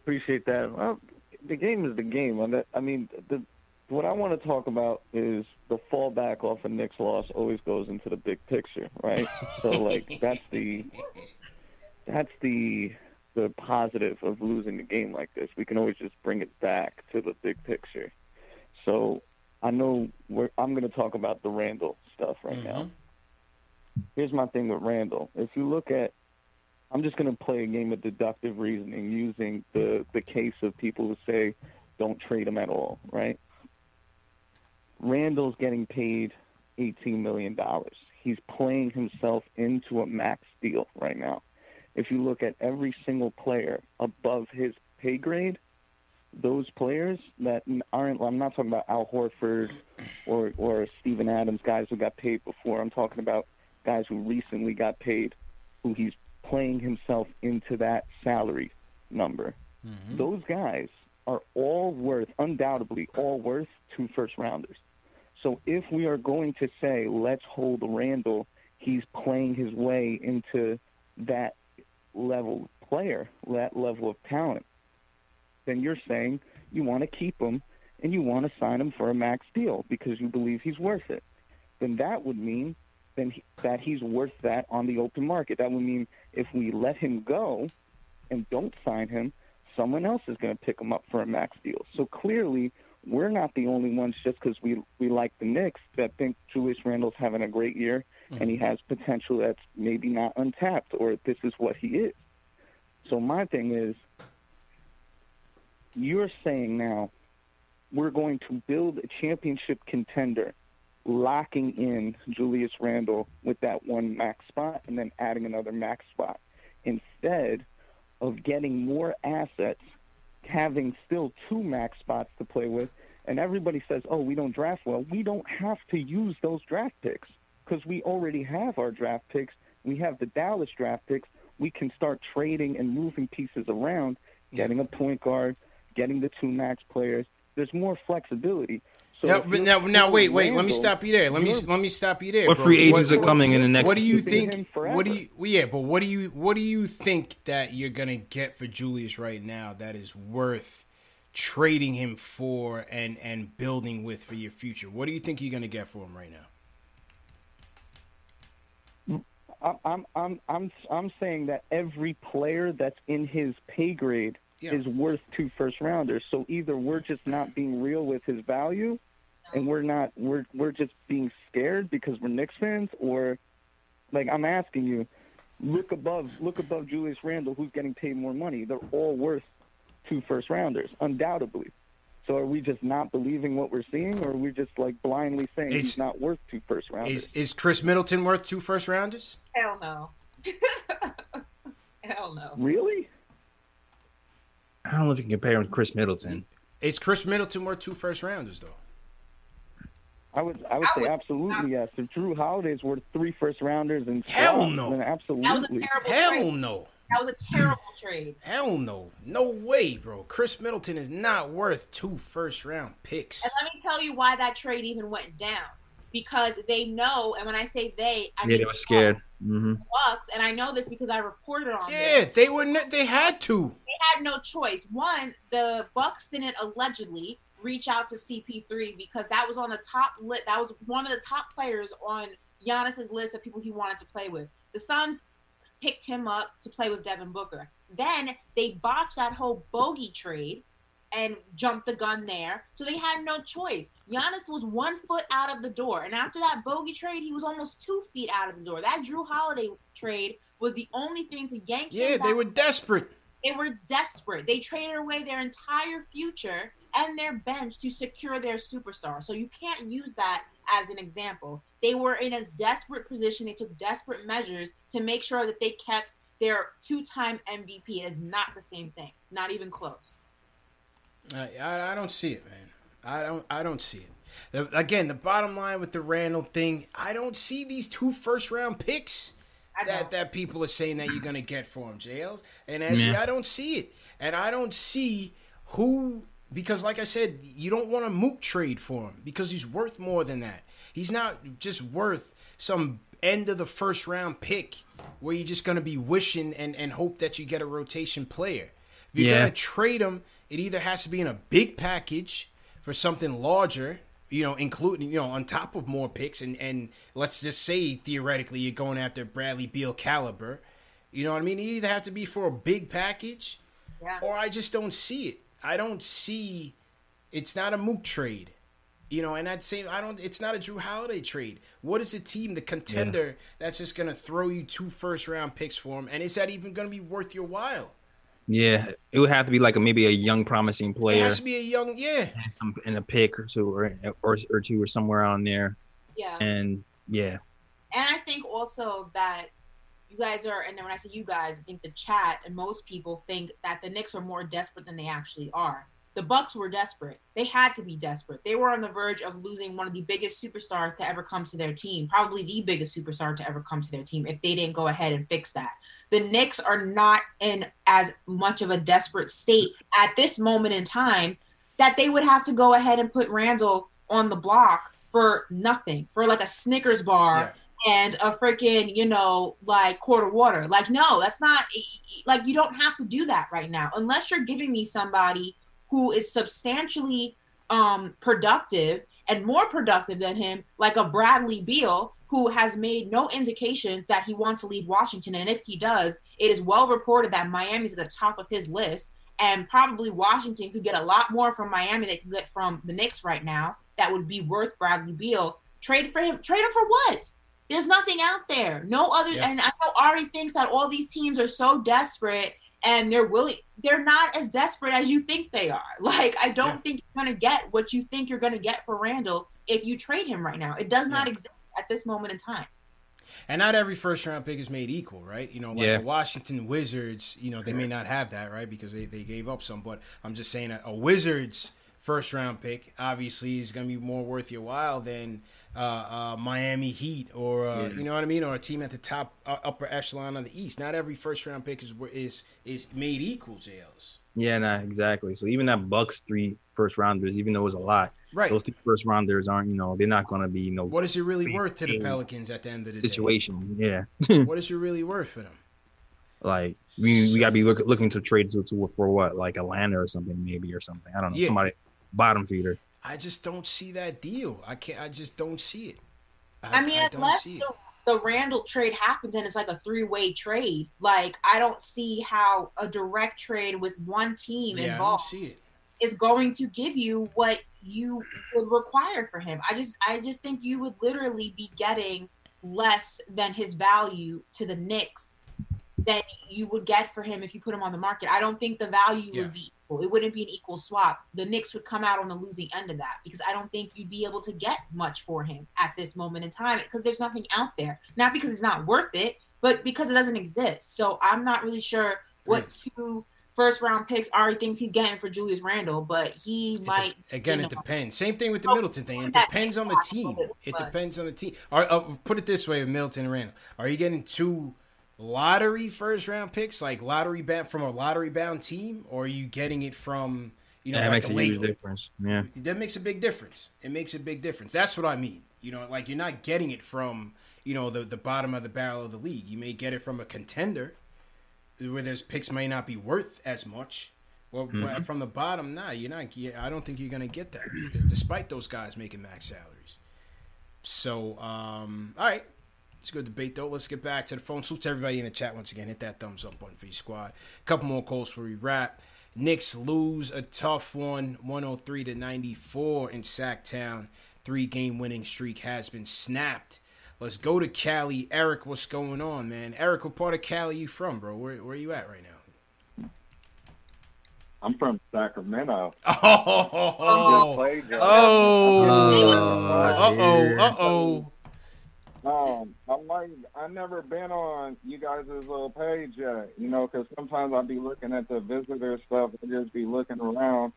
Appreciate that. Well, the game is the game. I mean, the what I want to talk about is the fallback off a Knicks loss always goes into the big picture, right? so like that's the that's the the positive of losing a game like this. We can always just bring it back to the big picture. So I know we're, I'm going to talk about the Randle stuff right now. Mm-hmm. Here's my thing with Randle. If you look at I'm just going to play a game of deductive reasoning using the, the case of people who say don't trade him at all, right? Randle's getting paid $18 million. He's playing himself into a max deal right now. If you look at every single player above his pay grade, those players that aren't, I'm not talking about Al Horford or, or Steven Adams, guys who got paid before. I'm talking about guys who recently got paid, who he's playing himself into that salary number. Mm-hmm. Those guys are all worth, undoubtedly, all worth two first rounders. So if we are going to say, let's hold Randle, he's playing his way into that level of player, that level of talent, then you're saying you want to keep him and you want to sign him for a max deal because you believe he's worth it. Then that would mean then he, that he's worth that on the open market. That would mean if we let him go and don't sign him, someone else is going to pick him up for a max deal. So clearly, we're not the only ones just because we we like the Knicks that think Julius Randle's having a great year and he mm-hmm. has potential that's maybe not untapped or this is what he is. So my thing is, you're saying now we're going to build a championship contender, locking in Julius Randle with that one max spot and then adding another max spot instead of getting more assets, having still two max spots to play with. And everybody says, oh, we don't draft well. We don't have to use those draft picks because we already have our draft picks. We have the Dallas draft picks. We can start trading and moving pieces around, getting a point guard, getting the two max players. There's more flexibility. So Now, but now, now, pulling wait, wait. Let me stop you there. Let me let me stop you there. What bro. free agents are coming in the next- What do you think? What do you? well, Yeah, but what do you? What do you think that you're gonna get for Julius right now that is worth trading him for and and building with for your future? What do you think you're gonna get for him right now? I- I'm I'm I'm I'm saying that every player that's in his pay grade Yeah. is worth two first rounders. So either we're just not being real with his value, and we're not we're we're just being scared because we're Knicks fans, or like I'm asking you, look above look above Julius Randle, who's getting paid more money. They're all worth two first rounders, undoubtedly. So are we just not believing what we're seeing, or are we just like blindly saying It's- he's not worth two first rounders? Is is Khris Middleton worth two first rounders? Hell no. Hell no. really? I don't know if you can compare him to Khris Middleton. Is Khris Middleton worth two first rounders though? I would I would I say would- absolutely yes. If Jrue Holiday's worth three first rounders and Hell swaps, no. then That was a absolutely. terrible Hell trade. no. That was a terrible trade. Hell no. No way, bro. Khris Middleton is not worth two first round picks. And let me tell you why that trade even went down. Because they know, and when I say they, I Yeah, mean they were scared. the mm-hmm. Bucks, and I know this because I reported on it. Yeah, this. they were. Ne- they had to. Had no choice. One, the Bucks didn't allegedly reach out to CP3 because that was on the top lit. That was one of the top players on Giannis's list of people he wanted to play with. The Suns picked him up to play with Devin Booker. Then they botched that whole bogey trade and jumped the gun there. So they had no choice. Giannis was one foot out of the door. And after that bogey trade, he was almost two feet out of the door. That Jrue Holiday trade was the only thing to yank him Yeah, they were desperate. They were desperate. They traded away their entire future and their bench to secure their superstar. So you can't use that as an example. They were in a desperate position. They took desperate measures to make sure that they kept their two-time MVP. It is not the same thing. Not even close. I, I, don't see it, man. I don't I don't see it. The, again, the bottom line with the Randle thing, I don't see these two first round picks that that people are saying that you're gonna get for him, JLs. And actually, Yeah. I don't see it, and I don't see who because, like I said, you don't want a mook trade for him because he's worth more than that. He's not just worth some end of the first round pick where you're just gonna be wishing and and hope that you get a rotation player. If you're Yeah. gonna trade him, it either has to be in a big package for something larger, you know, including, you know, on top of more picks and and let's just say theoretically you're going after Bradley Beal caliber. You know what I mean? It either have to be for a big package Yeah. or I just don't see it. I don't see it's not a mook trade. You know, and I'd say I don't it's not a Jrue Holiday trade. What is the team, the contender that's just gonna throw you two first round picks for him? And is that even gonna be worth your while? Yeah, it would have to be like a, maybe a young, promising player. It player has to be a young yeah. and some in a pick or two or, or or two or somewhere on there. Yeah. And yeah, And I think also that you guys are, and then when I say you guys, I think the chat and most people think that the Knicks are more desperate than they actually are. The Bucks were desperate. They had to be desperate. They were on the verge of losing one of the biggest superstars to ever come to their team, probably the biggest superstar to ever come to their team, if they didn't go ahead and fix that. The Knicks are not in as much of a desperate state at this moment in time that they would have to go ahead and put Randle on the block for nothing, for like a Snickers bar and a freaking, you know, like quart of water. Like, no, that's not like you don't have to do that right now unless you're giving me somebody who is substantially um productive and more productive than him, like a Bradley Beal, who has made no indications that he wants to leave Washington. And if he does, it is well reported that Miami's at the top of his list. And probably Washington could get a lot more from Miami than they can get from the Knicks right now that would be worth Bradley Beal. Trade for him. Trade him for what? There's nothing out there. No other. And I know Ari thinks that all these teams are so desperate and they're willing. They're not as desperate as you think they are. Like I don't Yeah. think you're gonna get what you think you're gonna get for Randle if you trade him right now. It does not Yeah. exist at this moment in time. And not every first round pick is made equal, right? You know, like Yeah. the Washington Wizards, you know, they may not have that, right? Because they, they gave up some. But I'm just saying a, a Wizards first round pick obviously is going to be more worth your while than uh, uh, Miami Heat or, uh, you know what I mean? Or a team at the top, uh, upper echelon of the East. Not every first round pick is is is made equal, JLs. yeah, nah, exactly. So even that Bucks three first rounders, even though it was a lot, Right. those three first rounders aren't, you know, they're not gonna be, you know, What is it really worth to the Pelicans at the end of the situation. Yeah. What is it really worth for them? like we we gotta be look, looking to trade to, to for what, like Atlanta or something, maybe or something. I don't know, Yeah. somebody bottom feeder. I just don't see that deal. I can't. I just don't see it. I, mean, unless the, the Randle trade happens and it's like a three way trade, like I don't see how a direct trade with one team Yeah, I involved is going to give you what you would require for him. I just I just think you would literally be getting less than his value to the Knicks than you would get for him if you put him on the market. I don't think the value Yeah. would be equal. It wouldn't be an equal swap. The Knicks would come out on the losing end of that because I don't think you'd be able to get much for him at this moment in time because there's nothing out there. Not because it's not worth it, but because it doesn't exist. So I'm not really sure what two first round picks Ari thinks he's getting for Julius Randle, but he It de- might again, you it depends. Same thing with the Middleton thing. It depends on the team. It depends on the team. Or uh, put it this way: with Middleton and Randle, are you getting two lottery first round picks, like lottery bound from a lottery bound team, or are you getting it from you know that like makes a huge Lakers? difference. Yeah. That makes a big difference. It makes a big difference. That's what I mean. You know, like you're not getting it from you know the the bottom of the barrel of the league. You may get it from a contender where those picks may not be worth as much. Well, but from the bottom, nah, you're not. I don't think you're gonna get that, despite those guys making max salaries. So, um, all right, it's a good debate though. Let's get back to the phone. Salute to everybody in the chat once again. Hit that thumbs up button for your squad. A couple more calls before we wrap. Knicks lose a tough one, 103 to 94 in Sacktown. Three game winning streak has been snapped. Let's go to Cali. Eric, what's going on, man? Eric, what part of Cali you from, bro? Where where you at right now? I'm from Sacramento. Oh, Play, Joe. oh, uh oh, uh oh. Um, I'm like, I've never been on you guys' little page yet, you know, because sometimes I'll be looking at the visitor stuff and just be looking around,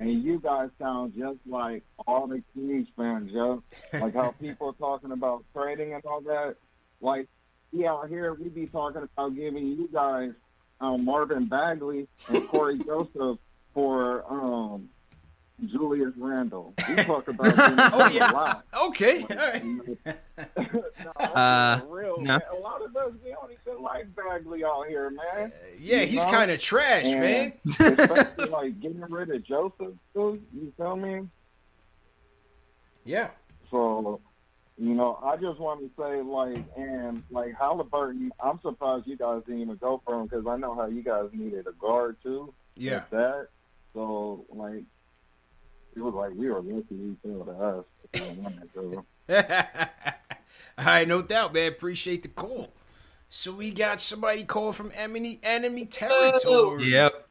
and you guys sound just like all the Kings fans, yo. Like how people talking about trading and all that. Like, yeah, out here we be talking about giving you guys um, Marvin Bagley and Cory Joseph for um, Julius Randle. We talk about him Oh, yeah. a lot. Okay, all right. Uh, For real, no. man. A lot of us, we don't even like Bagley out here, man. Yeah, he's kind of trash, man. Especially like getting rid of Joseph, too, you feel me? Yeah. So, you know, I just want to say, like, and like Haliburton, I'm surprised you guys didn't even go for him because I know how you guys needed a guard too. Yeah. with that. So, like, it was like we were lucky he fell to us. if we wanted to. All right, no doubt, man. Appreciate the call. So we got somebody calling from enemy enemy territory. Yep.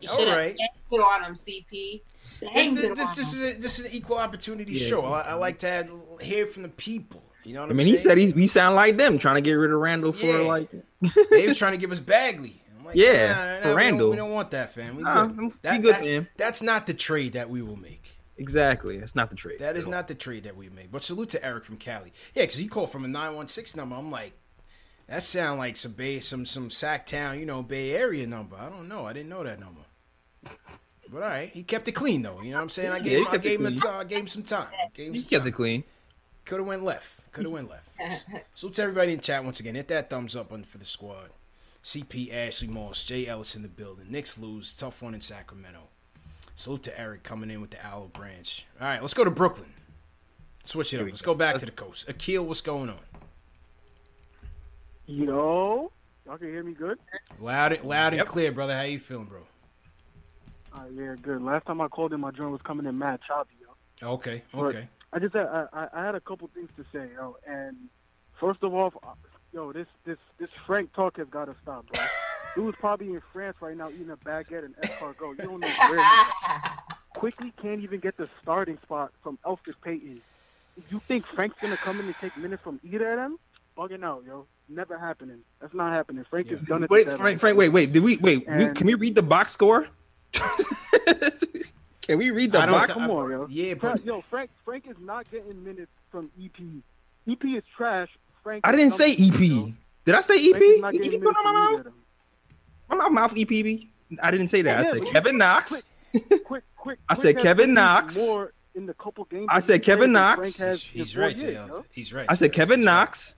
You All should have right. put on him, CP. This, Shanked this, this is a, this is an equal opportunity Yeah. show. I, I like to have, hear from the people. You know what I I'm mean, he saying? said he's we sound like them trying to get rid of Randle for like. they were trying to give us Bagley. I'm like, Yeah, nah, nah, for nah, we don't- Randle. We don't want that, fam. We Nah, good. we That- good that- for him. That's not the trade that we will make. Exactly. That's not the trade. That is not the trade that we make. But salute to Eric from Cali. Yeah, because he called from a nine one six number. I'm like, that sound like some Bay, some some Sac Town, you know, Bay Area number. I don't know. I didn't know that number. But all right, he kept it clean though. You know what I'm saying? I gave he him, I kept it gave him, a t- I gave him some time. I gave him He some kept time. it clean. Could have went left. Could have went left. Salute to everybody in chat once again. Hit that thumbs up on, for the squad. CP, Ashley Moss, Jay Ellis in the building. Knicks lose. Tough one in Sacramento. Salute to Eric coming in with the Aloe Branch. All right, let's go to Brooklyn. Switch it up. Let's go back to the coast. Akil, what's going on? Yo, y'all can hear me good? Loud, and- loud and Yep. clear, brother. How you feeling, bro? Uh, yeah, good. Last time I called in, my drone was coming in mad choppy, yo. Okay, But okay. I just had, I, I- I had a couple things to say, yo. And first of all, yo, this this this Frank talk has got to stop, bro. Dude's probably in France right now eating a baguette and escargot. You don't know where. He. Quickley can't even get the starting spot from Elfrid Payton. You think Frank's gonna come in and take minutes from either of them? Bugging out, yo. Never happening. That's not happening. Frank is done. Wait. Frank, Frank, wait, wait. Did we wait? we, can we read the box score? can we read the I box? th- Come on, yo. Yeah, Fra- but yo, Frank Frank is not getting minutes from EP. EP is trash. Frank. I didn't say something, EP. yo. Did I say EP? Frank is You getting keep putting minutes on my mouth. either of them. My mouth EPB. I didn't say that. Oh, I said but you- Kevin Knox. Quick, quick, quick. I said Kevin Knox. More in the couple games. I said Kevin Knox. He's, in he's four right, years, He's right. I said Kevin He's right. Knox.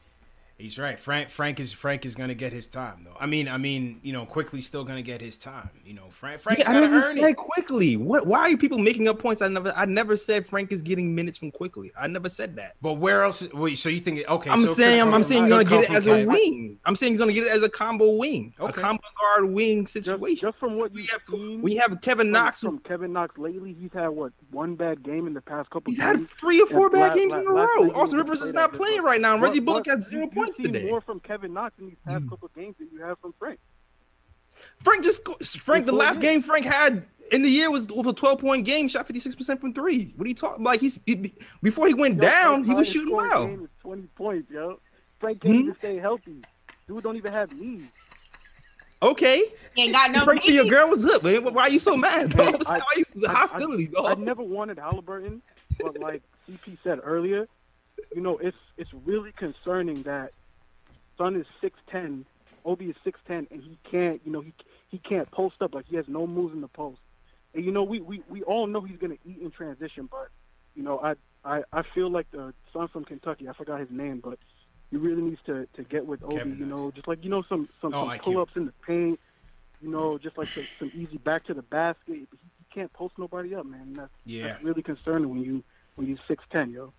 He's right. Frank Frank is Frank is gonna get his time though. I mean I mean you know Quickley still gonna get his time. You know Frank Frank's Yeah, I gotta never earn said it. Quickley. What? Why are you people making up points? I never. I never said Frank is getting minutes from Quickley. I never said that. But where else? Is, wait, so you think? Okay, I'm so saying. I'm, I'm saying it you're gonna get it as from a wing. I'm saying he's gonna get it as a combo wing, a combo guard wing situation. just from what we you've seen, we have Kevin from- Knox. from Kevin Knox lately. He's had what one bad game in the past couple. He's games. had three or four And bad la- games la- in a row. night he Austin Rivers is not playing right now. and Reggie Bullock has zero you- points seen today. More from Kevin Knox in these past couple games than you have from Frank. Frank just Frank. The last game Frank had in the year was over a 12 point game. Shot 56 percent from three. What are you talking? Like he's he, before he went Yo, down, Frank's he was shooting well. Game Twenty points, yo. Frank can't Hmm? even stay healthy. Dude don't even have knees. Okay, Ain't got no Frank, your girl was up. Man. Why are you so mad? Bro? Hey, Why I- are you the I- hostility, I dog? never wanted Haliburton, but like CP said earlier, you know, it's it's really concerning that Son is six ten, Obi is six ten, and he can't, you know, he he can't post up like he has no moves in the post. And you know, we we, we all know he's gonna eat in transition, but you know, I I, I feel like the son from Kentucky, I forgot his name, but he really needs to, to get with Obi, Kevin you Knox. know, just like you know some some, Oh, some pull ups in the paint, you know, just like some, some easy back to the basket. He, he can't post nobody up, man. That's, Yeah. that's really concerning when you when you six ten, yo.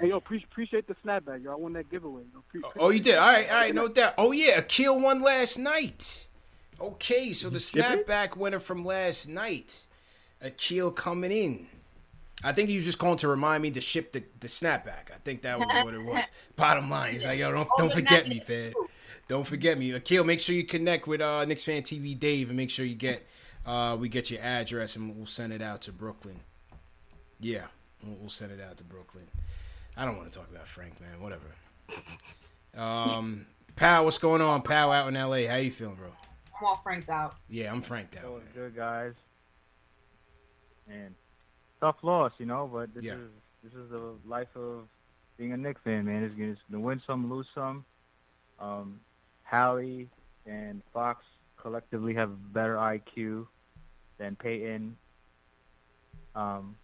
Hey, yo, pre- appreciate the snapback, yo. I won that giveaway. Yo. Pre- Oh, you did. All right, all right, no doubt. Oh yeah, Akil won last night. Okay, so the snapback winner from last night, Akil coming in. I think he was just calling to remind me to ship the, the snapback. I think that was what it was. Bottom line, he's like, yo, don't don't forget me, fam. Don't forget me, Akil. Make sure you connect with uh, Knicks fan TV Dave and make sure you get uh, we get your address and we'll send it out to Brooklyn. Yeah, we'll, we'll send it out to Brooklyn. I don't want to talk about Frank, man. Whatever. Um, Pal, what's going on? Pal out in LA. How you feeling, bro? I'm all franked out. Yeah, I'm franked out. Doing good, guys. And tough loss, you know, but this Yeah. is this is the life of being a Knicks fan, man. It's gonna, it's gonna win some, lose some. Um, Hallie and Fox collectively have better IQ than Payton. Um,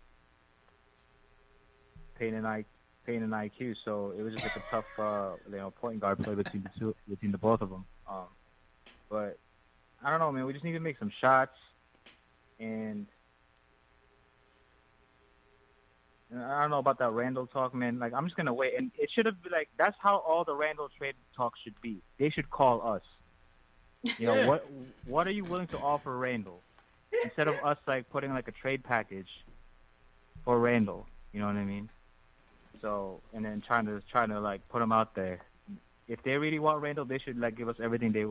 Payton and I, And IQ. So it was just like a tough, uh, you know, point guard play between the two, between the both of them. Um, but I don't know, man. We just need to make some shots, and and I don't know about that Randle talk, man. Like I'm just gonna wait, and it should have been like that's how all the Randle trade talks should be. They should call us. You know what? What are you willing to offer Randle instead of us like putting like a trade package for Randle? You know what I mean? So and then trying to trying to like put them out there. If they really want Randle, they should like give us everything they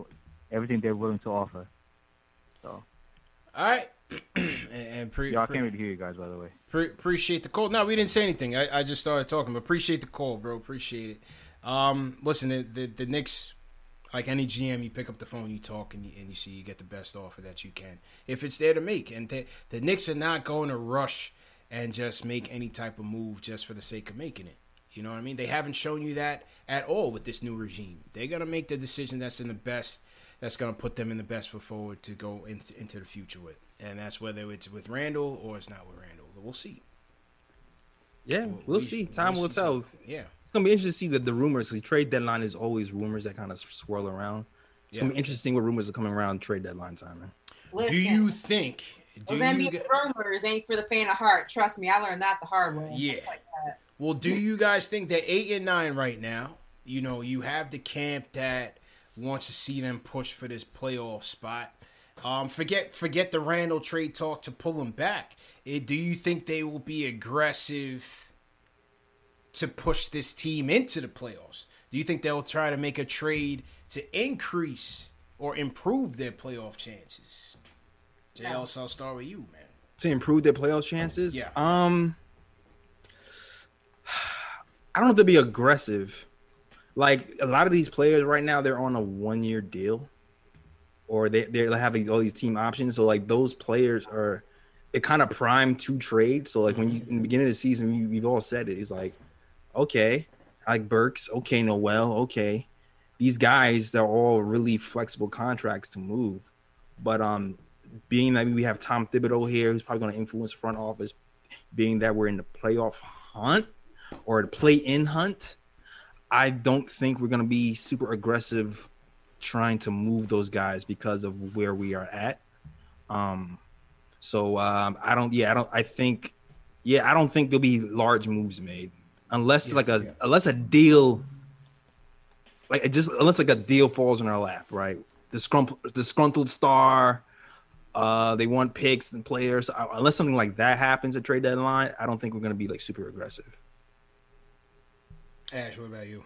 everything they're willing to offer. So All right. and, and pre- yeah, I can't really hear you guys by the way. Pre- appreciate the call. No, we didn't say anything. I, I just started talking, but appreciate the call, bro. Appreciate it. Um, listen, the, the the Knicks, like any GM, you pick up the phone, you talk, and you, and you see you get the best offer that you can if it's there to make. And the the Knicks are not going to rush and just make any type of move just for the sake of making it. You know what I mean? They haven't shown you that at all with this new regime. They're gonna make the decision that's in the best, that's gonna put them in the best foot forward to go into, into the future with, and that's whether it's with Randle or it's not with Randle. We'll see. Yeah, we'll see. Time will see. tell. Yeah. It's gonna be interesting to see the, the rumors. The trade deadline is always rumors that kind of swirl around. It's gonna be interesting what rumors are coming around trade deadline time, man. Listen, Do you think? Do well, you? g- rumors ain't for the faint of heart. Trust me, I learned that the hard way. Yeah. Like. Well, do you guys think they're eight and nine right now? You know, you have the camp that wants to see them push for this playoff spot. Um, forget forget the Randle trade talk to pull them back. Eh, do you think they will be aggressive to push this team into the playoffs? Do you think they'll try to make a trade to increase or improve their playoff chances? JL, so I'll start with you, man. To improve their playoff chances. Yeah. Um, I don't know to be aggressive. Like a lot of these players right now, they're on a one-year deal, or they they have these, all these team options. So like those players are, it kind of primed to trade. So like when you in the beginning of the season, you, you've all said it. It's like, okay, like Burks, okay, Noel, okay, these guys they're all really flexible contracts to move, but um, being that we have Tom Thibodeau here, who's probably going to influence the front office, being that we're in the playoff hunt or the play-in hunt, I don't think we're going to be super aggressive trying to move those guys because of where we are at. Um, so um, I don't. Yeah, I don't. I think. Yeah, I don't think there'll be large moves made unless like a unless a deal. Like it just unless like a deal falls in our lap, right? Disgruntled, disgruntled star. Uh, they want picks and players. Uh, Unless something like that happens at trade deadline, I don't think we're going to be like super aggressive. Ash, what about you?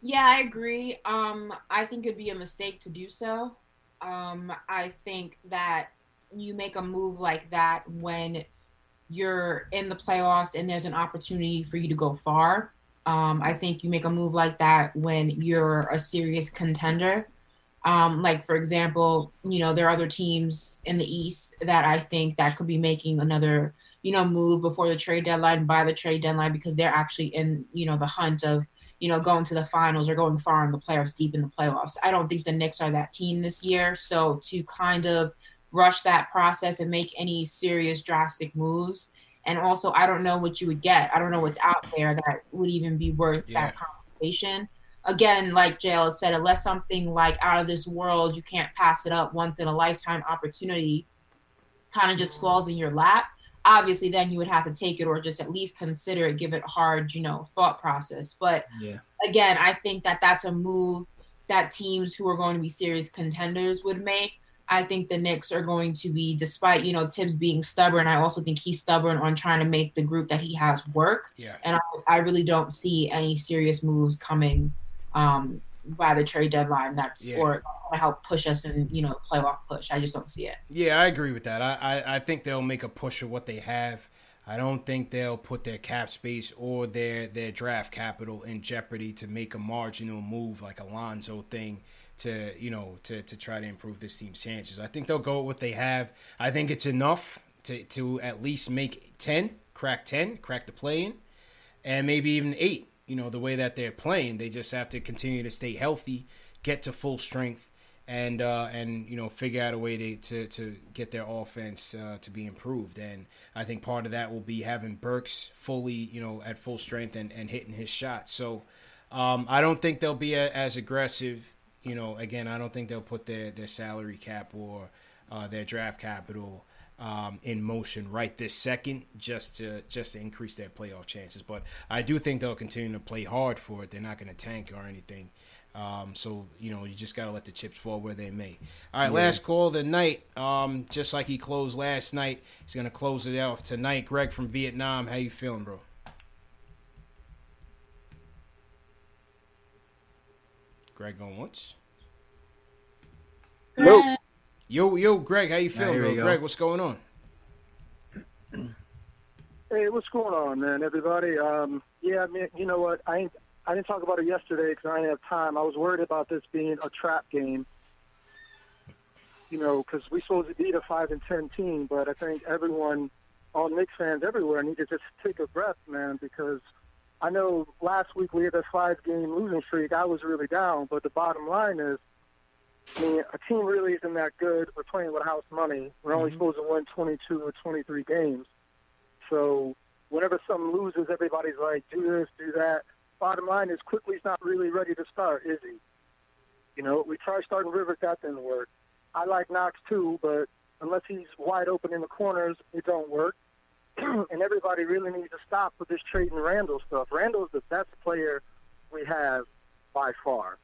Yeah, I agree. Um, I think it'd be a mistake to do so. Um, I think that you make a move like that when you're in the playoffs and there's an opportunity for you to go far. Um, I think you make a move like that when you're a serious contender. Um, like for example, you know, there are other teams in the East that I think that could be making another, you know, move before the trade deadline, by the trade deadline, because they're actually in, you know, the hunt of, you know, going to the finals or going far in the playoffs, deep in the playoffs. I don't think the Knicks are that team this year. So to kind of rush that process and make any serious drastic moves. And also, I don't know what you would get. I don't know what's out there that would even be worth that conversation. Again, like JL said, unless something like out of this world, you can't pass it up once in a lifetime opportunity kind of just falls in your lap. Obviously, then you would have to take it or just at least consider it, give it a hard, you know, thought process. But Yeah. again, I think that that's a move that teams who are going to be serious contenders would make. I think the Knicks are going to be, despite you know Thibs being stubborn, I also think he's stubborn on trying to make the group that he has work. Yeah. And I, I really don't see any serious moves coming um, by the trade deadline. That's Yeah. or to help push us in you know playoff push. I just don't see it. Yeah, I agree with that. I, I, I think they'll make a push of what they have. I don't think they'll put their cap space or their their draft capital in jeopardy to make a marginal move like a Lonzo thing to you know to, to try to improve this team's chances. I think they'll go with what they have. I think it's enough to to at least make ten, crack ten, crack the play in, and maybe even eight. You know the way that they're playing, they just have to continue to stay healthy, get to full strength, and uh, and you know figure out a way to to, to get their offense uh, to be improved. And I think part of that will be having Burks fully you know at full strength and, and hitting his shot. So um, I don't think they'll be a, as aggressive. You know, again, I don't think they'll put their their salary cap or uh, their draft capital. Um, in motion right this second, just to just to increase their playoff chances. But I do think they'll continue to play hard for it. They're not going to tank or anything. Um, so you know you just got to let the chips fall where they may. All right, Yeah. last call of the night. Um, just like he closed last night, he's gonna close it off tonight. Greg from Vietnam, how you feeling, bro? Greg going once. Nope. Yo, yo, Greg, how you feeling, bro? we go. Greg, what's going on? Hey, what's going on, man? Everybody. Um, yeah, I mean, you know what? I ain't, I didn't talk about it yesterday because I didn't have time. I was worried about this being a trap game. You know, because we supposed to beat a five and ten team, but I think everyone, all Knicks fans everywhere, need to just take a breath, man, because I know last week we had a five game losing streak. I was really down, but the bottom line is, I mean, a team really isn't that good. We're playing with house money. We're only mm-hmm. supposed to win 22 or 23 games. So whenever something loses, everybody's like, do this, do that. Bottom line is, Quickley's not really ready to start, is he? You know, we tried starting Rivers, that didn't work. I like Knox too, but unless he's wide open in the corners, it don't work. and everybody really needs to stop with this trading Randle stuff. Randle's the best player we have by far.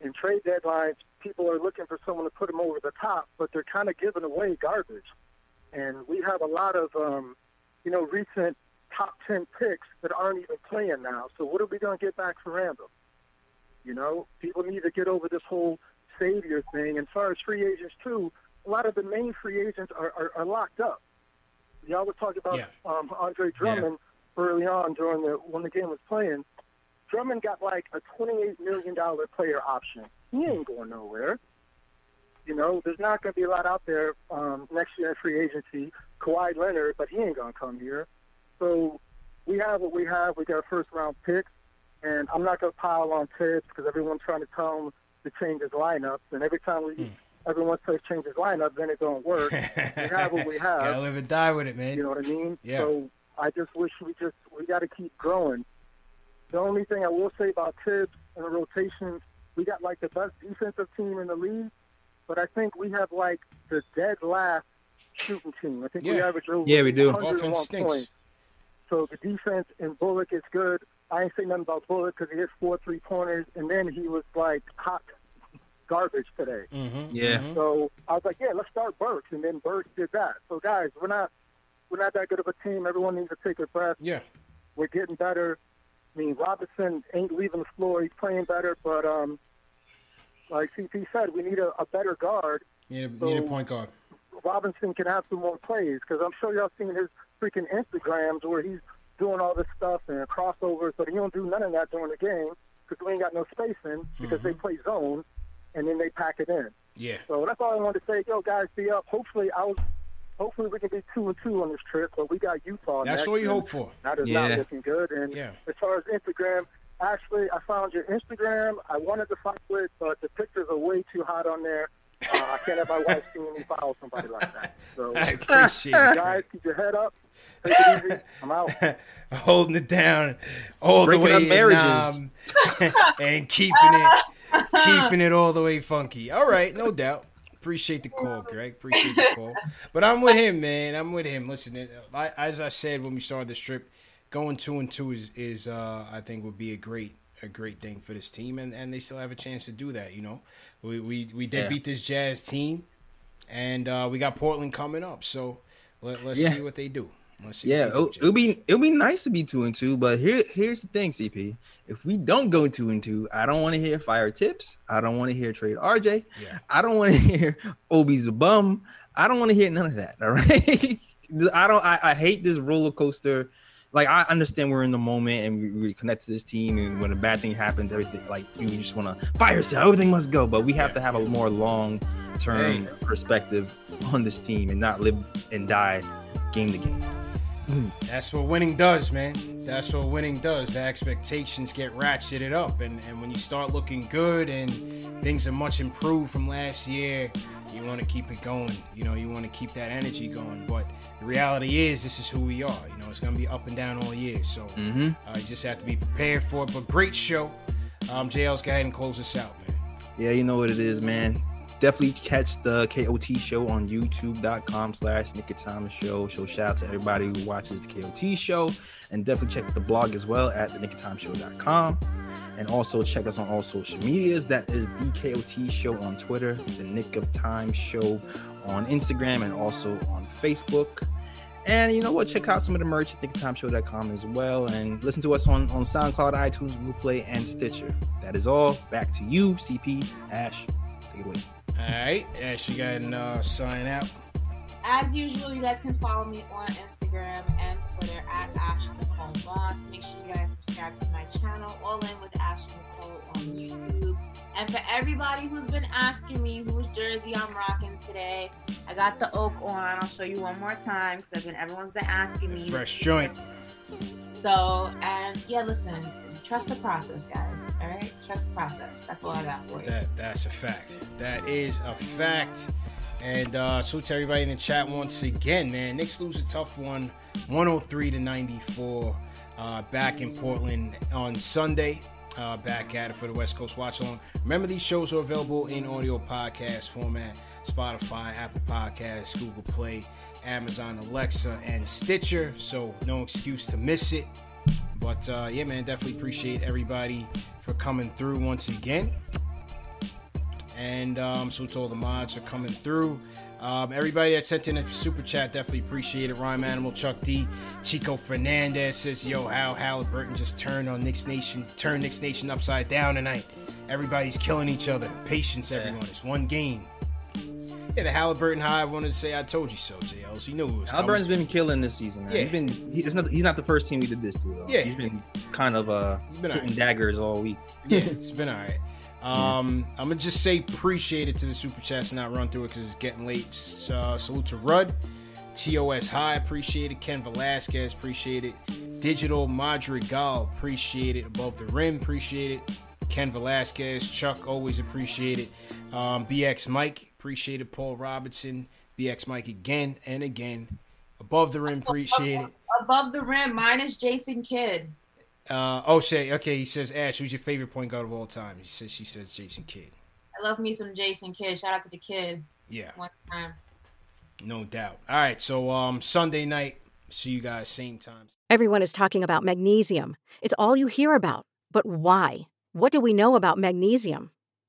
In trade deadlines, people are looking for someone to put them over the top, but they're kind of giving away garbage. And we have a lot of, um, you know, recent top 10 picks that aren't even playing now. So what are we going to get back for Randle? You know, people need to get over this whole savior thing. And as far as free agents, too, a lot of the main free agents are, are, are locked up. Y'all was talking about Yeah. um, Andre Drummond early on during the when the game was playing. Drummond got like a $28 million player option. He ain't going nowhere. You know, there's not going to be a lot out there um, next year in free agency. Kawhi Leonard, but he ain't going to come here. So we have what we have. We got a first round pick, and I'm not going to pile on Thibs because everyone's trying to tell him to change his lineups, and every time we everyone says change his lineup, then it don't work. we have what we have. Gotta live and die with it, man. You know what I mean? Yeah. So I just wish we just we got to keep growing. The only thing I will say about Thibs and the rotations, we got like the best defensive team in the league, but I think we have like the dead last shooting team. I think we Yeah. average over Yeah, we do. Offense stinks. points. So the defense in Bullock is good. I ain't say nothing about Bullock because he hit four three pointers, and then he was like hot garbage today. Mm-hmm. Yeah. Mhm. So I was like, yeah, let's start Burks, and then Burks did that. So guys, we're not we're not that good of a team. Everyone needs to take a breath. Yeah. We're getting better. I mean, Robinson ain't leaving the floor. He's playing better, but um, like CP said, we need a, a better guard. Need a, So- need a point guard. Robinson can have some more plays because I'm sure y'all seen his freaking Instagrams where he's doing all this stuff and crossovers, but he don't do none of that during the game because we ain't got no spacing because they play zone and then they pack it in. Yeah. So that's all I wanted to say. Yo, guys, be up. Hopefully, I was. Hopefully, we can be two and two on this trip, but we got Utah. That's next, what you hope for. That is Yeah. not looking good. And Yeah. as far as Instagram, actually, I found your Instagram. I wanted to follow it, but the pictures are way too hot on there. Uh, I can't have my wife seeing me follow somebody like that. So, I appreciate it, guys, keep your head up. Take it easy. I'm out. holding it down all Breaking the way up in, marriages. um, and keeping it keeping it all the way funky. All right, no doubt. Appreciate the call, Greg. Appreciate the call. But I'm with him, man. I'm with him. Listen, I- as I said when we started the trip, going two and two is is uh, I think would be a great a great thing for this team, and, and they still have a chance to do that. You know, we we, we did Yeah. beat this Jazz team, and uh, we got Portland coming up. So let, let's Yeah. see what they do. Yeah, what they do, it'll, it'll be it'll be nice to be two and two, but here here's the thing, CP. If we don't go two and two, I don't want to hear fire Thibs. I don't want to hear trade RJ. Yeah. I don't want to hear Obi's a bum. I don't want to hear none of that. All right. I don't. I, I hate this roller coaster. Like I understand we're in the moment and we, we connect to this team, and when a bad thing happens, everything like you just want to fire sale, everything must go. But we have to have a more long term perspective on this team and not live and die game to game. That's what winning does, man. That's what winning does. The expectations get ratcheted up, and, and when you start looking good and things are much improved from last year, you want to keep it going. You know, you want to keep that energy going. But the reality is, this is who we are. You know, it's gonna be up and down all year. So Mhm. uh, you just have to be prepared for it. But great show. Um, JL's go ahead and close us out, man. Yeah, you know what it is, man. Definitely catch the KOT show on youtube.com slash Nick show. Show shout out to everybody who watches the KOT show. And definitely check the blog as well at the nickoftimeshow.com. And also check us on all social medias. That is the KOT show on Twitter, the Nick of Time show on Instagram, and also on Facebook. And you know what? Check out some of the merch at nickoftimeshow.com as well. And listen to us on, on SoundCloud, iTunes, Google Play, and Stitcher. That is all. Back to you, CP Ash. Take it away. All right, Ash, you got to uh, sign out. As usual, you guys can follow me on Instagram and Twitter at Ash Nicole Boss. Make sure you guys subscribe to my channel, All In with Ash Nicole on YouTube. And for everybody who's been asking me whose jersey I'm rocking today, I got the oak on. I'll show you one more time because I've been everyone's been asking me. Fresh joint. So, and yeah, listen, trust the process, guys. All right, trust the process. That's all I got for you. That that's a fact. That is a fact. And uh salute to everybody in the chat once again, man. Knicks lose a tough one, 103 to 94. Uh, back in Portland on Sunday. Uh, back at it for the West Coast Watch Along. Remember, these shows are available in audio podcast format Spotify, Apple Podcasts, Google Play, Amazon, Alexa, and Stitcher. So, no excuse to miss it. But uh, yeah, man, definitely appreciate everybody for coming through once again. And um, so to all the mods are coming through. Um, everybody that sent in a super chat, definitely appreciate it. Rhyme Animal, Chuck D, Chico Fernandez says, "Yo, how Haliburton just turned on Knicks Nation, turned Knicks Nation upside down tonight. Everybody's killing each other. Patience, everyone. It's one game." Yeah, the Haliburton high. I wanted to say, "I told you so, JL." So you knew it was coming. Haliburton's been killing this season. Man. Yeah. He's been he's not he's not the first team we did this to. Though. Yeah. he's been kind of uh been hitting alright. daggers all week. yeah, it's been all right. Um, I'm gonna just say appreciate it to the super chats, not run through it because it's getting late. Uh, salute to Rudd, TOS High, appreciate it. Ken Velasquez, appreciate it. Digital Madrigal, appreciate it. Above the rim, appreciate it. Ken Velasquez, Chuck, always appreciate it. Um, BX Mike, appreciate it. Paul Robinson, BX Mike again and again. Above the rim, appreciate it. Above the rim, minus Jason Kidd. Uh, oh, Shay, okay, he says, Ash, who's your favorite point guard of all time? He says, she says Jason Kidd. I love me some Jason Kidd. Shout out to the kid. Yeah. One time. No doubt. All right, so um Sunday night, see you guys same time. Everyone is talking about magnesium. It's all you hear about. But why? What do we know about magnesium?